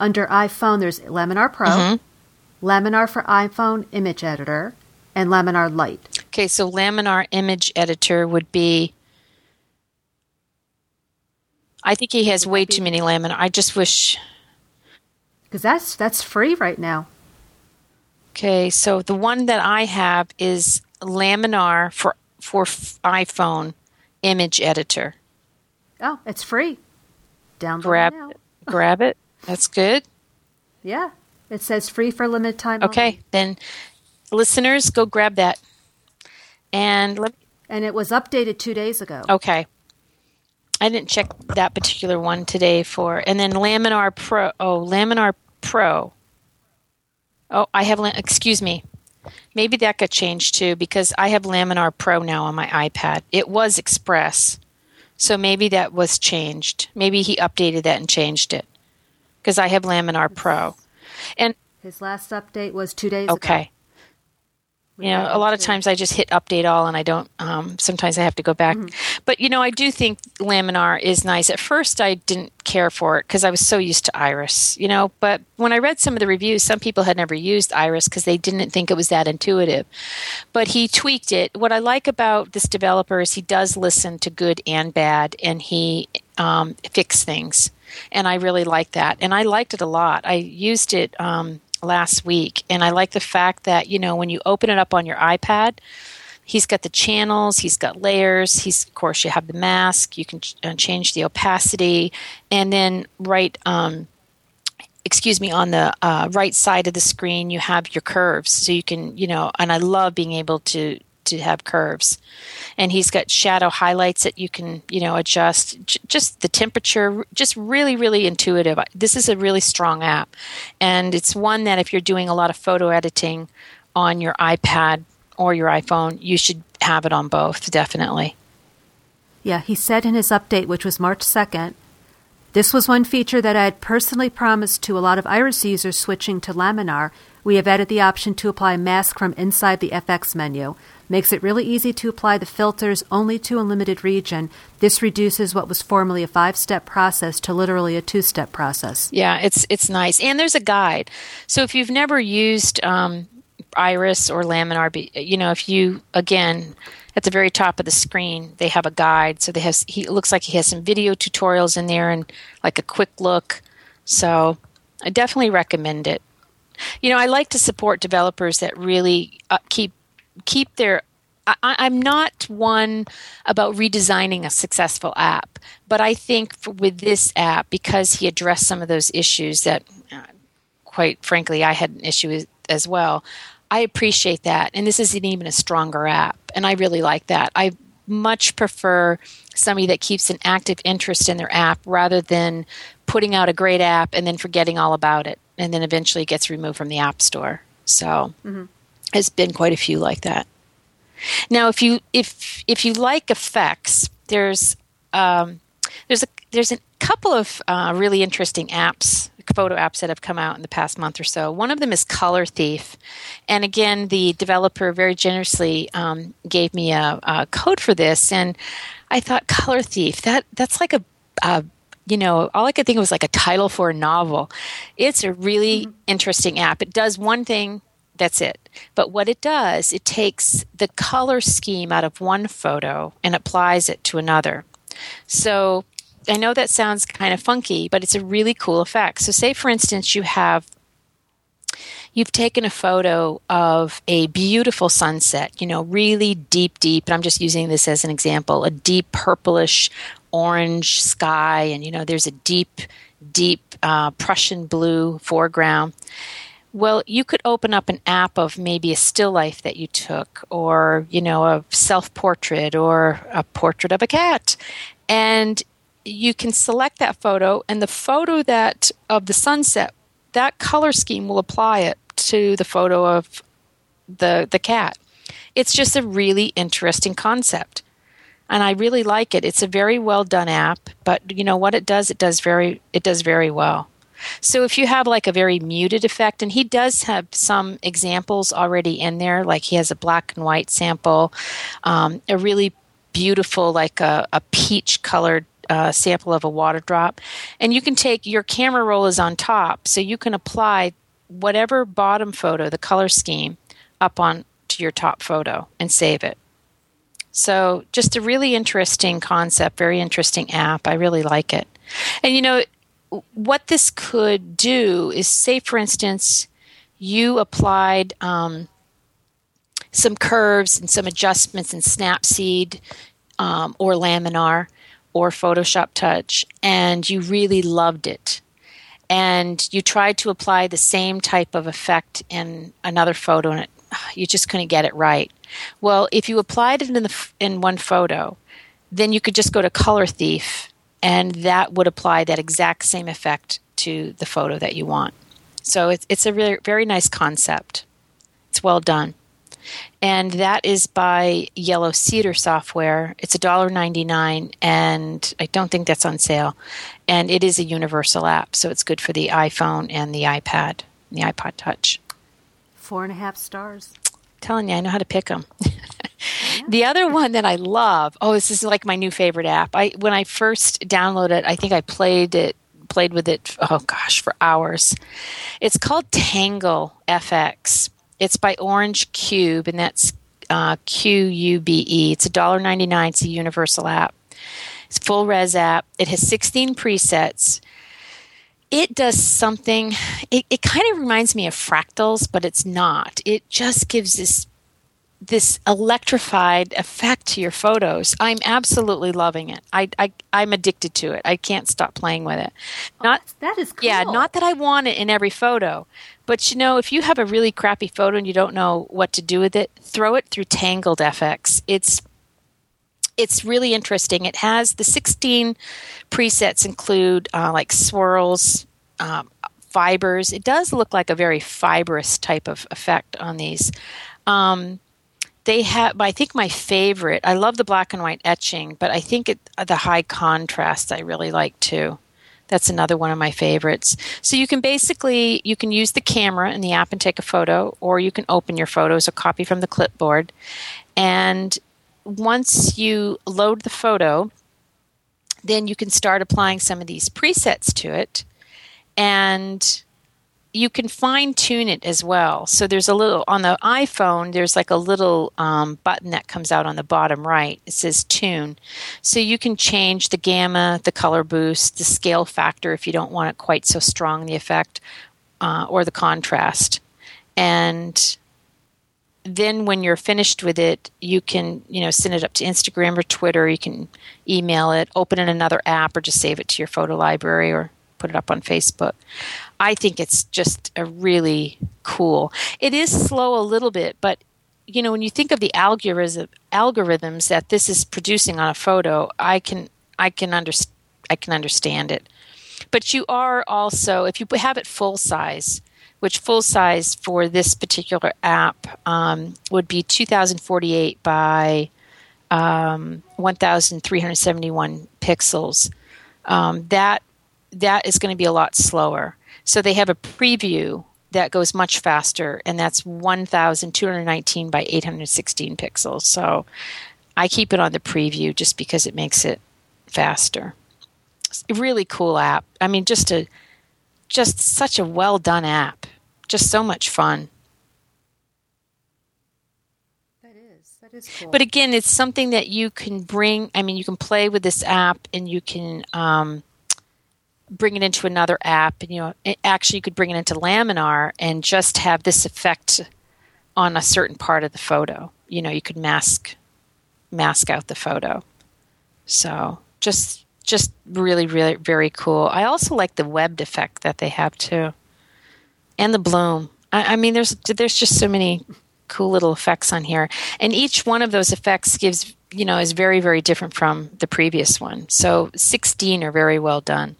Under iPhone, there's Laminar Pro, Mm-hmm. Laminar for iPhone Image Editor, and Laminar Lite. Okay, so Laminar Image Editor would be. I think he has way too many Laminar. I just wish. Because that's that's free right now. Okay, so the one that I have is Laminar for for iPhone Image Editor. Oh, it's free. Download Grab it now. Grab it. That's good. Yeah. It says free for limited time. Okay, only. then listeners, go grab that. And let And it was updated two days ago. Okay. I didn't check that particular one today for. And then Laminar Pro. Oh, Laminar Pro. Oh, I have. Excuse me. Maybe that got changed too because I have Laminar Pro now on my iPad. It was Express. So maybe that was changed. Maybe he updated that and changed it because I have Laminar Pro. And His last update was two days ago. okay. You know, a lot of times I just hit update all and I don't, um, sometimes I have to go back. But, you know, I do think Laminar is nice. At first, I didn't care for it because I was so used to Iris, you know. But when I read some of the reviews, some people had never used Iris because they didn't think it was that intuitive. But he tweaked it. What I like about this developer is he does listen to good and bad and he um, fix things. And I really like that. And I liked it a lot. I used it. Um, last week and i like the fact that you know when you open it up on your ipad he's got the channels he's got layers he's of course you have the mask you can ch- uh, change the opacity and then right um, excuse me on the uh, right side of the screen you have your curves. So you can you know and i love being able to to have curves. And he's got shadow highlights that you can you know adjust. J- just the temperature just really really intuitive. This is a really strong app. And it's one that if you're doing a lot of photo editing on your ipad or your iphone you should have it on both definitely. Yeah, he said in his update, which was March 2nd, this was one feature that I had personally promised to a lot of Iris users switching to Laminar. We have added the option to apply mask from inside the FX menu. Makes it really easy to apply the filters only to a limited region. This reduces what was formerly a five step process to literally a two step process. Yeah, it's it's nice, and there's a guide. So if you've never used um, Iris or Laminar, you know, if you again at the very top of the screen they have a guide. So they have he looks like he has some video tutorials in there and like a quick look. So I definitely recommend it. You know, I like to support developers that really uh, keep keep their I, I'm not one about redesigning a successful app, but I think for, with this app, because he addressed some of those issues that, uh, quite frankly, I had an issue with as well. I appreciate that, and this is an even a stronger app, and I really like that. I much prefer somebody that keeps an active interest in their app rather than putting out a great app and then forgetting all about it, and then eventually it gets removed from the app store. So, there's been quite a few like that. Now, if you if if you like effects, there's um, there's a there's a couple of uh, really interesting apps, photo apps that have come out in the past month or so. One of them is Color Thief, and again, the developer very generously um, gave me a, a code for this, and I thought Color Thief that that's like a, a you know, all I could think of was like a title for a novel. It's a really mm-hmm. interesting app. It does one thing that's it. But what it does, it takes the color scheme out of one photo and applies it to another. So I know that sounds kind of funky, but it's a really cool effect. So, say for instance, you have you've taken a photo of a beautiful sunset, you know, really deep, deep, and I'm just using this as an example, a deep purplish orange sky, and you know, there's a deep, deep uh, Prussian blue foreground. Well, you could open up an app of maybe a still life that you took, or you know, a self portrait, or a portrait of a cat, and you can select that photo, and the photo that of the sunset, that color scheme will apply it to the photo of the the cat. It's just a really interesting concept. And I really like it. It's a very well done app, but you know what it does? It does very it does very well. So if you have like a very muted effect, and he does have some examples already in there, like he has a black and white sample, um, a really beautiful, like a, a peach colored uh, sample of a water drop. And you can take your camera roll is on top, so you can apply whatever bottom photo, the color scheme, up on to your top photo and save it. So just a really interesting concept, very interesting app. I really like it. And you know, what this could do is say, for instance, you applied um, some curves and some adjustments in Snapseed um, or Laminar or Photoshop Touch, and you really loved it. And you tried to apply the same type of effect in another photo, and it, you just couldn't get it right. Well, if you applied it in, the, in one photo, then you could just go to Color Thief and that would apply that exact same effect to the photo that you want. So it's, it's a very nice concept. It's well done. And that is by Yellow Cedar Software. It's $1.99, and I don't think that's on sale. And it is a universal app, so it's good for the iPhone and the iPad, and the iPod Touch. Four and a half stars. Telling you, I know how to pick them. The other one that I love, oh, this is like my new favorite app. I when I first downloaded it, I think I played it played with it oh gosh for hours. It's called Tangled FX. It's by Orange Qube and that's uh, Q U B E. It's a dollar ninety nine. It's a universal app. It's full res app. It has sixteen presets. It does something. It, it kind of reminds me of fractals, but it's not. It just gives this this electrified effect to your photos. I'm absolutely loving it. I, I I'm addicted to it. I can't stop playing with it. Not oh, that is cool. yeah, not that I want it in every photo, but you know, if you have a really crappy photo and you don't know what to do with it, throw it through Tangled FX. It's it's really interesting. It has the 16 presets include uh, like swirls, um, fibers. It does look like a very fibrous type of effect on these. Um, they have i think my favorite i love the black and white etching but i think it, the high contrast i really like too that's another one of my favorites so you can basically you can use the camera in the app and take a photo or you can open your photos or copy from the clipboard and once you load the photo then you can start applying some of these presets to it and you can fine tune it as well. So there's a little on the iPhone. There's like a little um, button that comes out on the bottom right. It says tune. So you can change the gamma, the color boost, the scale factor if you don't want it quite so strong the effect, uh, or the contrast. And then when you're finished with it, you can you know send it up to Instagram or Twitter. You can email it, open in another app, or just save it to your photo library or put it up on Facebook. I think it's just a really cool. It is slow a little bit, but you know when you think of the algorithm algorithms that this is producing on a photo, I can I can understand I can understand it. But you are also if you have it full size, which full size for this particular app um, would be 2048 by um, 1371 pixels. Um, that that is going to be a lot slower. So they have a preview that goes much faster, and that's 1,219 by 816 pixels. So I keep it on the preview just because it makes it faster. It's a really cool app. I mean, just a just such a well done app. Just so much fun. That is that is cool. But again, it's something that you can bring. I mean, you can play with this app, and you can. Um, bring it into another app and you know actually you could bring it into laminar and just have this effect on a certain part of the photo you know you could mask mask out the photo so just just really really very cool i also like the webbed effect that they have too and the bloom I, I mean there's there's just so many cool little effects on here and each one of those effects gives you know is very very different from the previous one so 16 are very well done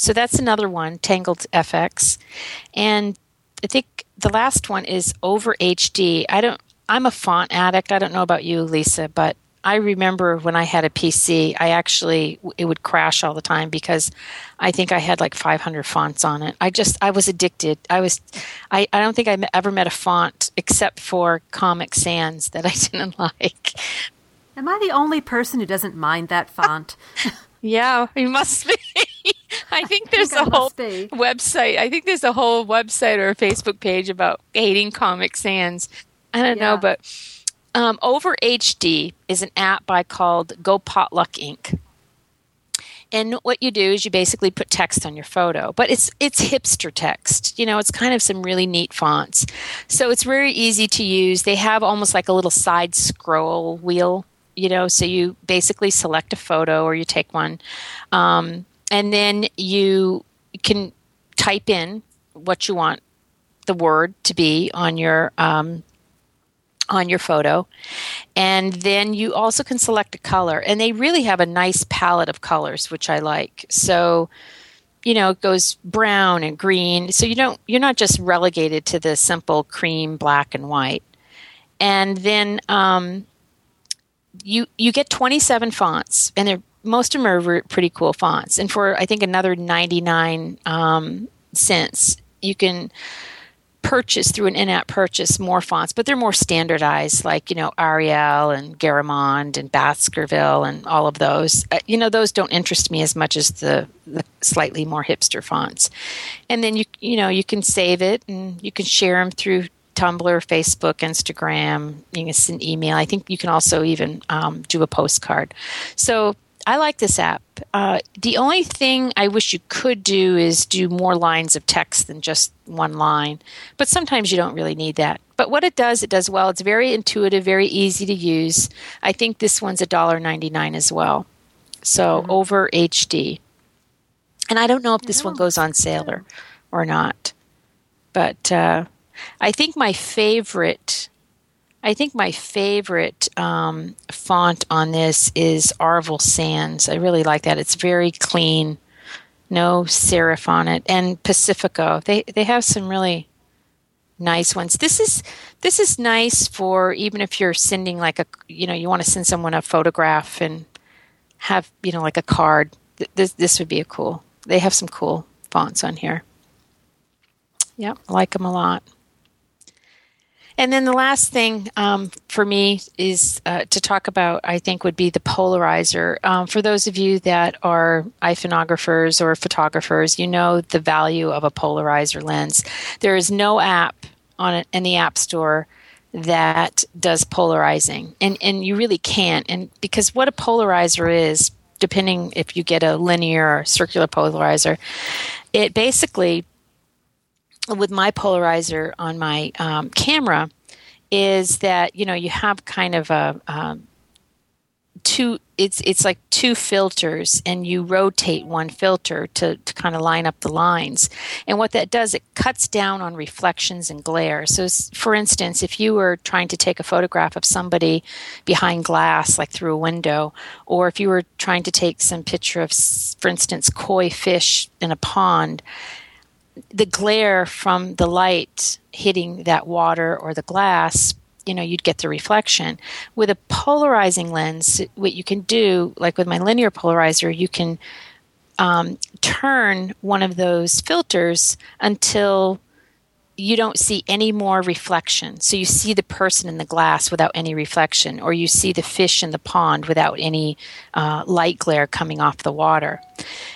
so that's another one, Tangled FX. And I think the last one is Over HD. I don't. I'm a font addict. I don't know about you, Lisa, but I remember when I had a PC, I actually it would crash all the time because I think I had like 500 fonts on it. I just I was addicted. I was I I don't think I ever met a font except for Comic Sans that I didn't like. Am I the only person who doesn't mind that font? yeah, you must be. I think there's I think a whole website. I think there's a whole website or a Facebook page about hating Comic Sans. I don't yeah. know, but um, Over HD is an app by called Go Potluck Inc. And what you do is you basically put text on your photo, but it's it's hipster text. You know, it's kind of some really neat fonts. So it's very easy to use. They have almost like a little side scroll wheel. You know, so you basically select a photo or you take one, um, and then you can type in what you want the word to be on your um, on your photo. And then you also can select a color. And they really have a nice palette of colors, which I like. So, you know, it goes brown and green. So you don't you're not just relegated to the simple cream, black and white. And then um, you you get 27 fonts, and they're most of them are pretty cool fonts. And for I think another 99 um, cents, you can purchase through an in-app purchase more fonts, but they're more standardized, like you know Arial and Garamond and Baskerville and all of those. Uh, you know, those don't interest me as much as the, the slightly more hipster fonts. And then you you know you can save it and you can share them through Tumblr, Facebook, Instagram. You can send email. I think you can also even um, do a postcard. So I like this app. Uh, the only thing I wish you could do is do more lines of text than just one line, but sometimes you don't really need that. But what it does, it does well. It's very intuitive, very easy to use. I think this one's $1.99 as well. So mm-hmm. over HD. And I don't know if this one goes on sale or, or not. But uh, I think my favorite I think my favorite um, font on this is Arvil Sans. I really like that. It's very clean, no serif on it, and Pacifico. They they have some really nice ones. This is this is nice for even if you're sending like a you know you want to send someone a photograph and have you know like a card. This this would be a cool. They have some cool fonts on here. Yep, I like them a lot. And then the last thing um, for me is uh, to talk about, I think, would be the polarizer. Um, for those of you that are iphonographers or photographers, you know the value of a polarizer lens. There is no app on it in the App Store that does polarizing, and and you really can't. And because what a polarizer is, depending if you get a linear or circular polarizer, it basically with my polarizer on my um, camera is that you know you have kind of a um, two it's it's like two filters and you rotate one filter to, to kind of line up the lines. And what that does it cuts down on reflections and glare. So for instance if you were trying to take a photograph of somebody behind glass like through a window or if you were trying to take some picture of for instance koi fish in a pond the glare from the light hitting that water or the glass you know you'd get the reflection. With a polarizing lens what you can do like with my linear polarizer you can um, turn one of those filters until you don't see any more reflection. So you see the person in the glass without any reflection, or you see the fish in the pond without any uh, light glare coming off the water.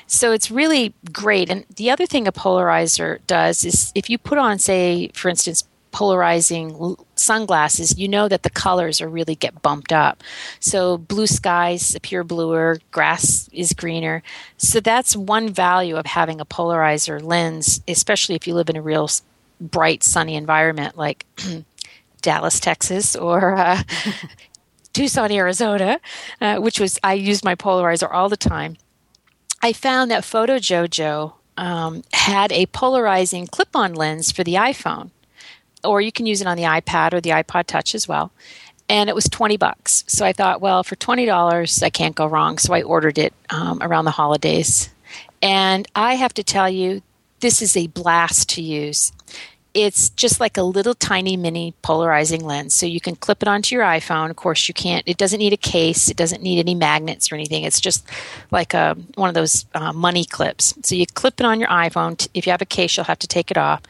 So it's really great. And the other thing a polarizer does is if you put on, say, for instance, polarizing sunglasses, you know that the colors are really get bumped up. So blue skies appear bluer, grass is greener. So that's one value of having a polarizer lens, especially if you live in a real bright, sunny environment like Dallas, Texas, or uh, Tucson, Arizona, uh, which was I used my polarizer all the time. I found that Photojojo um, had a polarizing clip-on lens for the iPhone, or you can use it on the iPad or the iPod Touch as well. And it was twenty bucks. So I thought, well, for twenty dollars, I can't go wrong. So I ordered it um, around the holidays, and I have to tell you, this is a blast to use it's just like a little tiny mini polarizing lens. So you can clip it onto your iPhone. Of course, you can't. It doesn't need a case. It doesn't need any magnets or anything. It's just like a one of those uh, money clips. So you clip it on your iPhone. If you have a case, you'll have to take it off.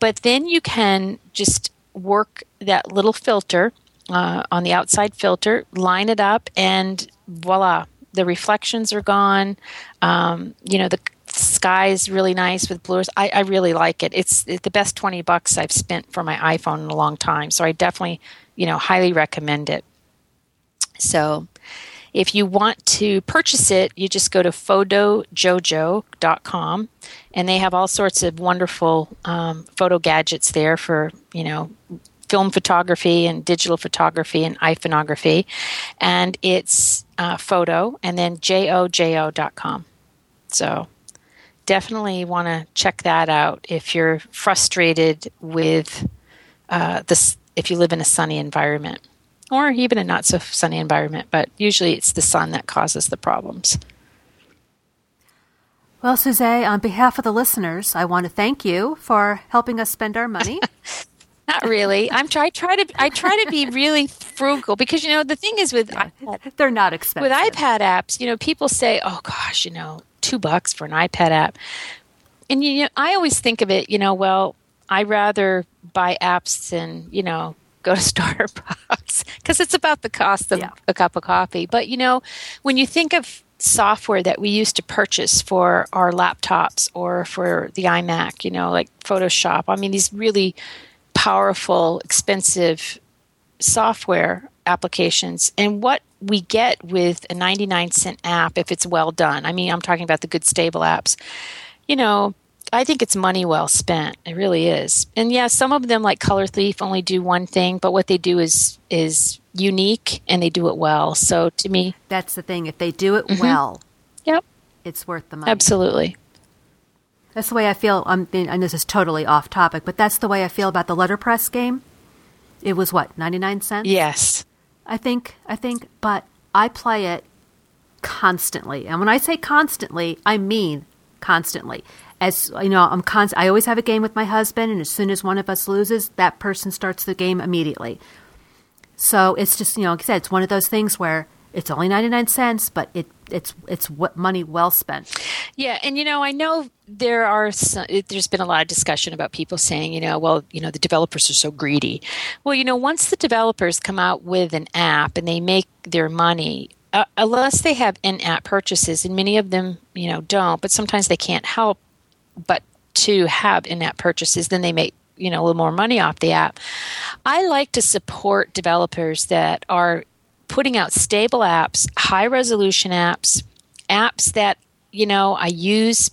But then you can just work that little filter uh, on the outside filter, line it up, and voila, the reflections are gone. Um, you know the sky is really nice with blues. I, I really like it. It's, it's the best 20 bucks I've spent for my iPhone in a long time. So I definitely, you know, highly recommend it. So if you want to purchase it, you just go to photojojo.com and they have all sorts of wonderful um, photo gadgets there for, you know, film photography and digital photography and iPhoneography. And it's uh, photo and then jojo.com. So definitely want to check that out if you're frustrated with uh, this, if you live in a sunny environment or even a not so sunny environment, but usually it's the sun that causes the problems. Well, Suzette, on behalf of the listeners, I want to thank you for helping us spend our money. Not really. I'm try I try to I try to be really frugal because you know the thing is with yeah, iPad, they're not expensive. With iPad apps, you know, people say, "Oh gosh, you know, two bucks for an iPad app. And you know, I always think of it, you know, well, I rather buy apps than, you know, go to Starbucks because it's about the cost of yeah. a cup of coffee. But you know, when you think of software that we used to purchase for our laptops or for the iMac, you know, like Photoshop, I mean, these really powerful, expensive software applications and what we get with a 99 cent app if it's well done. I mean, I'm talking about the good stable apps. You know, I think it's money well spent. It really is. And yeah, some of them like Color Thief only do one thing, but what they do is is unique and they do it well. So to me, that's the thing. If they do it mm-hmm. well, yep, it's worth the money. Absolutely. That's the way I feel. I mean, and this is totally off topic, but that's the way I feel about the letterpress game. It was what ninety nine cents. Yes. I think I think, but I play it constantly. And when I say constantly, I mean constantly. As you know, I'm const- I always have a game with my husband and as soon as one of us loses, that person starts the game immediately. So it's just, you know, like I said, it's one of those things where it's only 99 cents, but it it's it's what money well spent. Yeah, and you know, I know there are some, there's been a lot of discussion about people saying, you know, well, you know, the developers are so greedy. Well, you know, once the developers come out with an app and they make their money, uh, unless they have in-app purchases, and many of them, you know, don't, but sometimes they can't help but to have in-app purchases, then they make you know a little more money off the app. I like to support developers that are putting out stable apps, high resolution apps, apps that you know I use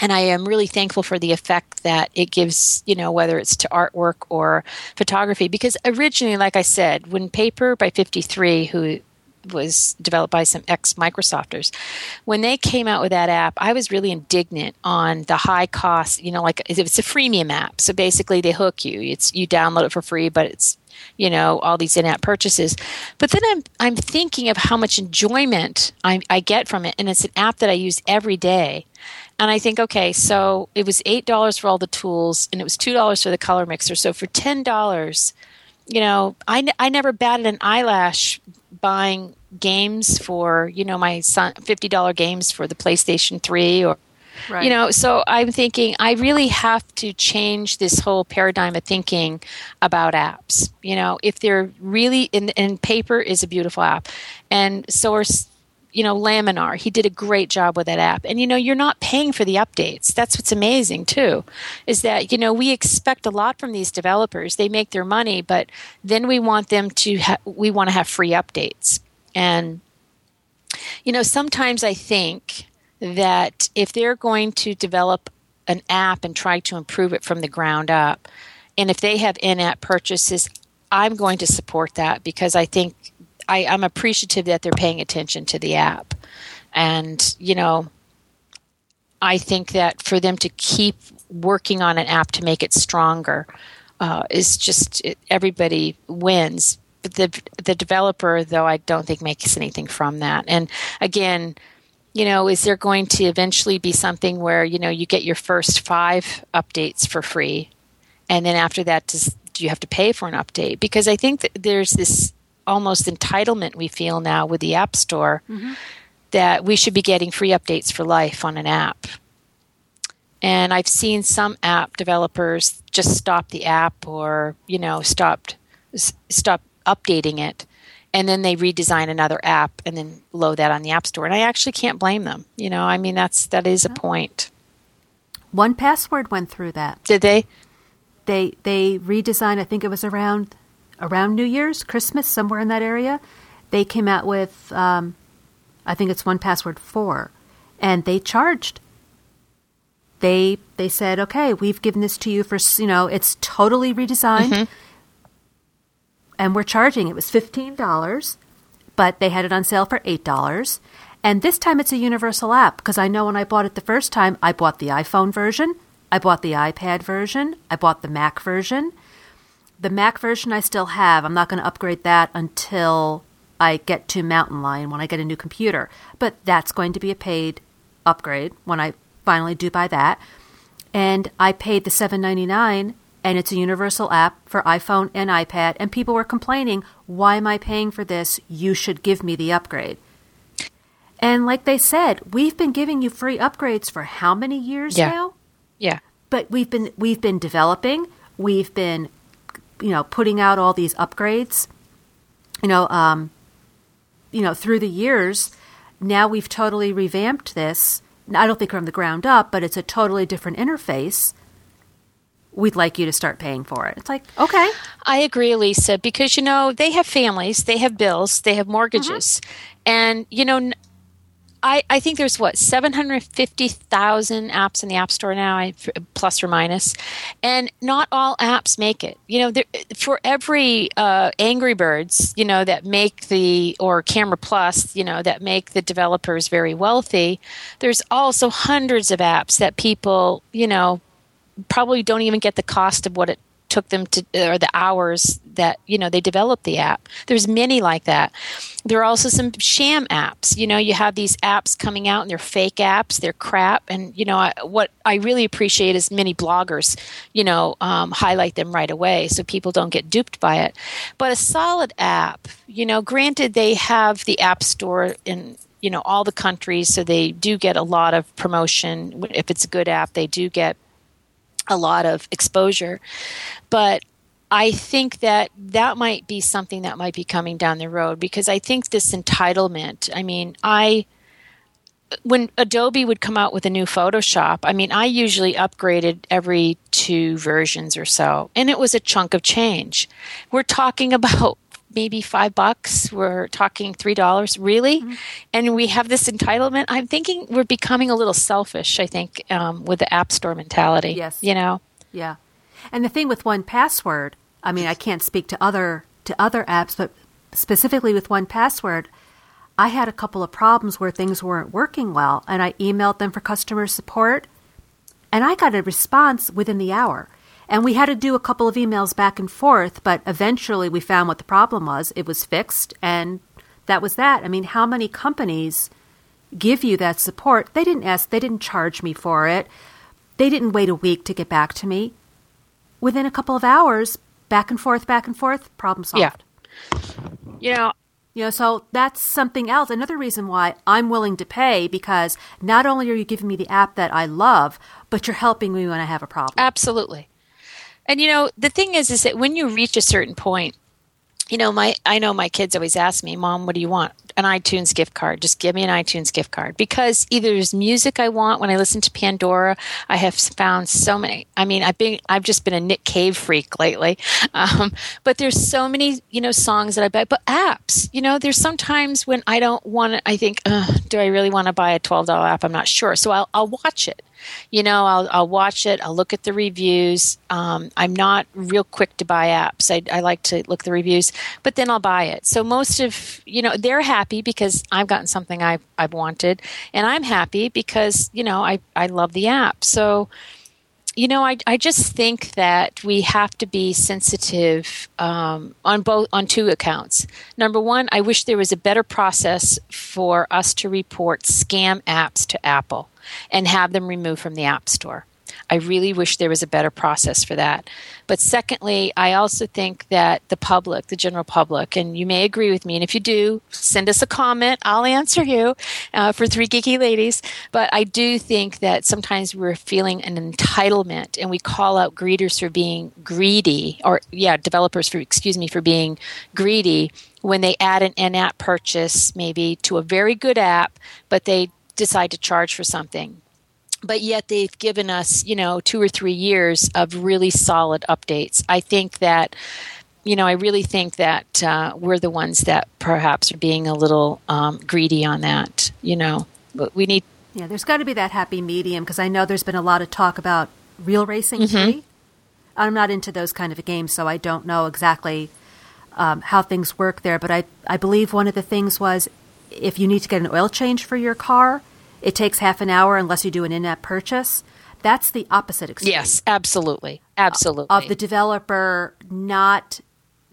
and I am really thankful for the effect that it gives, you know, whether it's to artwork or photography. Because originally, like I said, when Paper by 53, who was developed by some ex Microsofters. When they came out with that app, I was really indignant on the high cost. You know, like it's a freemium app, so basically they hook you. It's you download it for free, but it's you know all these in-app purchases. But then i'm i'm thinking of how much enjoyment I, I get from it. And it's an app that i use every day. And i think okay so it was eight dollars for all the tools and it was two dollars for the color mixer. So for ten dollars you know I, I never batted an eyelash buying games for you know my son $50 games for the playstation 3 or Right. You know, so I'm thinking I really have to change this whole paradigm of thinking about apps. You know, if they're really in, in paper is a beautiful app, and source. You know, Laminar, he did a great job with that app. And, you know, you're not paying for the updates. That's what's amazing, too, is that, you know, we expect a lot from these developers. They make their money, but then we want them to, ha- we want to have free updates. And, you know, sometimes I think that if they're going to develop an app and try to improve it from the ground up, and if they have in app purchases, I'm going to support that because I think I, I'm appreciative that they're paying attention to the app. And, you know, I think that for them to keep working on an app to make it stronger uh, is just it, everybody wins. But the the developer, though, I don't think makes anything from that. And again, you know, is there going to eventually be something where, you know, you get your first five updates for free and then after that, does do you have to pay for an update? Because I think that there's this almost entitlement we feel now with the App Store mm-hmm. that we should be getting free updates for life on an app. And I've seen some app developers just stop the app or, you know, stopped stop updating it and then they redesign another app and then load that on the app store. And i actually can't blame them. You know i mean that's that is a point. 1Password went through that. Did they? They they redesigned i think it was around around new year's christmas somewhere in that area. They came out with um, i think it's 1Password 4 and they charged. They they said okay we've given this to you for you know it's totally redesigned. Mm-hmm and we're charging it was $15, but they had it on sale for $8. And this time it's a universal app because I know when I bought it the first time, I bought the iPhone version, I bought the iPad version, I bought the Mac version. The Mac version I still have. I'm not going to upgrade that until I get to Mountain Lion when I get a new computer. But that's going to be a paid upgrade when I finally do buy that. And I paid the $7.99 and it's a universal app for iPhone and iPad. And people were complaining, why am I paying for this? You should give me the upgrade. And like they said, we've been giving you free upgrades for how many years yeah. now? Yeah. But we've been we've been developing, we've been you know, putting out all these upgrades. You know, um, you know, through the years, now we've totally revamped this. I don't think from the ground up, but it's a totally different interface we'd like you to start paying for it. It's like, okay. I agree, Lisa, because, you know, they have families, they have bills, they have mortgages. Mm-hmm. And, you know, I, I think there's what 750,000 apps in the App Store now, plus or minus, and not all apps make it. You know, there, for every uh, Angry Birds, you know, that make the or Camera Plus, you know, that make the developers very wealthy. There's also hundreds of apps that people, you know, probably don't even get the cost of what it took them to or the hours that you know they developed the app. There's many like that. There are also some sham apps. You know you have these apps coming out and they're fake apps they're crap. And you know I, what i really appreciate is many bloggers you know um, highlight them right away so people don't get duped by it. But a solid app you know granted they have the app store in you know all the countries so they do get a lot of promotion. If it's a good app they do get a lot of exposure. But I think that that might be something that might be coming down the road because I think this entitlement, I mean, I when Adobe would come out with a new Photoshop, I mean, I usually upgraded every two versions or so, and it was a chunk of change. We're talking about maybe five bucks. We're talking three dollars, really, mm-hmm. and we have this entitlement. I'm thinking we're becoming a little selfish. I think um, with the App Store mentality. Yes, you know. Yeah, and the thing with 1Password, I mean, I can't speak to other to other apps, but specifically with 1Password, I had a couple of problems where things weren't working well, and I emailed them for customer support, and I got a response within the hour. And we had to do a couple of emails back and forth, but eventually we found what the problem was. It was fixed, and that was that. I mean, how many companies give you that support? They didn't ask, they didn't charge me for it. They didn't wait a week to get back to me. Within a couple of hours, back and forth, back and forth, problem solved. Yeah. You know, you know, so that's something else. Another reason why I'm willing to pay because not only are you giving me the app that I love, but you're helping me when I have a problem. Absolutely. And you know, the thing is, is that when you reach a certain point, you know, my I know my kids always ask me, "Mom, what do you want?" An iTunes gift card. Just give me an iTunes gift card because either there's music I want when I listen to Pandora. I have found so many. I mean, I've been I've just been a Nick Cave freak lately. Um, but there's so many you know songs that I buy. But apps, you know, there's sometimes when I don't want to. I think, do I really want to buy a twelve dollar app? I'm not sure. So I'll I'll watch it you know, I'll, I'll watch it, I'll look at the reviews. Um, I'm not real quick to buy apps. I, I like to look the reviews, but then I'll buy it. So most of, you know, they're happy because I've gotten something I've, I've wanted, and I'm happy because, you know, I, I love the app. So, you know, I, I just think that we have to be sensitive um, on both on two accounts. Number one, I wish there was a better process for us to report scam apps to Apple and have them removed from the App Store. I really wish there was a better process for that. But secondly, I also think that the public, the general public, and you may agree with me, and if you do, send us a comment. I'll answer you uh, for Three Geeky Ladies. But I do think that sometimes we're feeling an entitlement and we call out greeters for being greedy, or, yeah, developers for, excuse me, for being greedy when they add an in app purchase maybe to a very good app, but they decide to charge for something but yet they've given us, you know, two or three years of really solid updates. I think that, you know, I really think that uh, we're the ones that perhaps are being a little um, greedy on that. You know, but we need. Yeah, there's got to be that happy medium because I know there's been a lot of talk about real racing mm-hmm. I'm not into those kind of games, so I don't know exactly um, how things work there. But I, I believe one of the things was if you need to get an oil change for your car, it takes half an hour unless you do an in-app purchase. That's the opposite experience. Yes, absolutely, absolutely. Of the developer not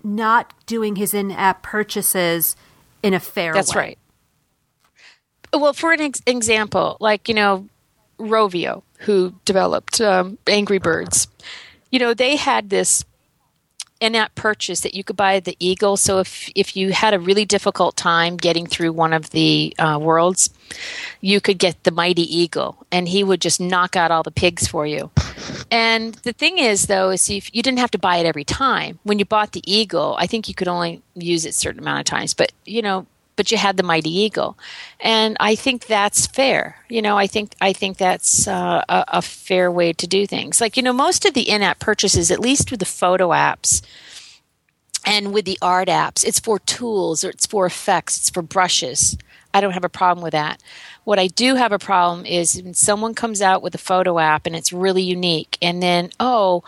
not doing his in-app purchases in a fair way. That's way. right. Well, for an ex- example, like you know, Rovio, who developed um, Angry Birds, you know, they had this in-app purchase that you could buy the Eagle. So if if you had a really difficult time getting through one of the uh, worlds, you could get the Mighty Eagle, and he would just knock out all the pigs for you. And the thing is, though, is if you didn't have to buy it every time. When you bought the Eagle, I think you could only use it certain amount of times. But you know, but you had the mighty eagle. And i think that's fair you know i think i think that's uh, a, a, fair way to do things. Like you know most of the in-app purchases at least with the photo apps and with the art apps it's for tools or it's for effects it's for brushes. I don't have a problem with that. What i do have a problem is when someone comes out with a photo app and it's really unique and then oh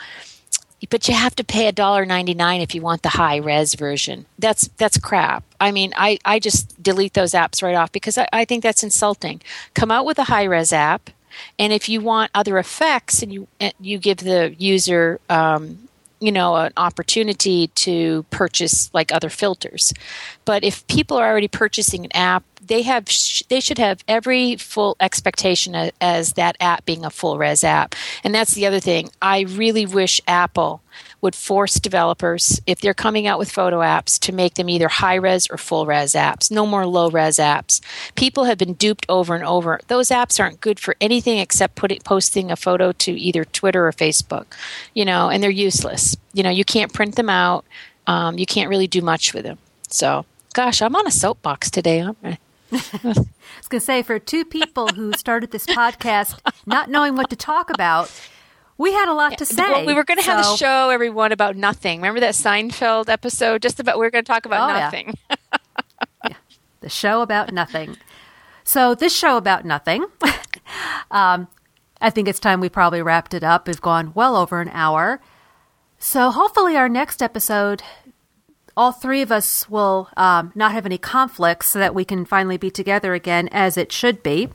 but you have to pay a dollar ninety nine if you want the high res version. That's that's crap. I mean, I, I just delete those apps right off because I, I think that's insulting. Come out with a high res app, and if you want other effects, and you you give the user um, you know an opportunity to purchase like other filters. But if people are already purchasing an app they have sh- they should have every full expectation as, as that app being a full res app. And that's the other thing. I really wish apple would force developers, if they're coming out with photo apps, to make them either high res or full res apps. No more low res apps. People have been duped over and over. Those apps aren't good for anything except putting, posting a photo to either Twitter or Facebook, you know, and they're useless. You know, you can't print them out. Um, you can't really do much with them. So, gosh, I'm on a soapbox today, aren't I? I was going to say, for two people who started this podcast not knowing what to talk about, we had a lot to say. Well, we were going to have a show, everyone, about nothing. Remember that Seinfeld episode? Just about we are going to talk about oh, nothing. Yeah. yeah. The show about nothing. So this show about nothing. um, I think it's time we probably wrapped it up. We've gone well over an hour. So hopefully, our next episode, all three of us will um, not have any conflicts so that we can finally be together again as it should be.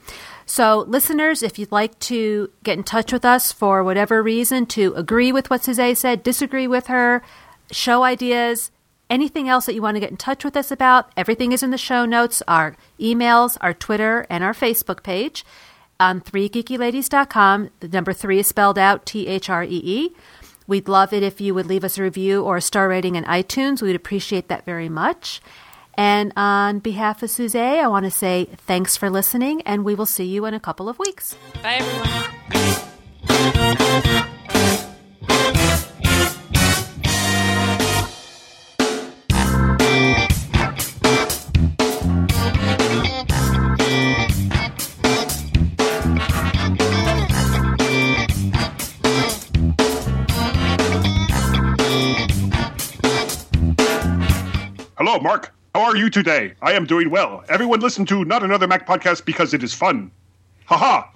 So, listeners, if you'd like to get in touch with us for whatever reason, to agree with what Suzette said, disagree with her, show ideas, anything else that you want to get in touch with us about, everything is in the show notes our emails, our Twitter, and our Facebook page on threegeekyladies.com. The number three is spelled out T H R E E. We'd love it if you would leave us a review or a star rating in iTunes. We'd appreciate that very much. And on behalf of Suzette, I want to say thanks for listening, and we will see you in a couple of weeks. Bye, everyone. Hello, Mark. How are you today? I am doing well. Everyone listen to Not Another Mac podcast because it is fun. Haha,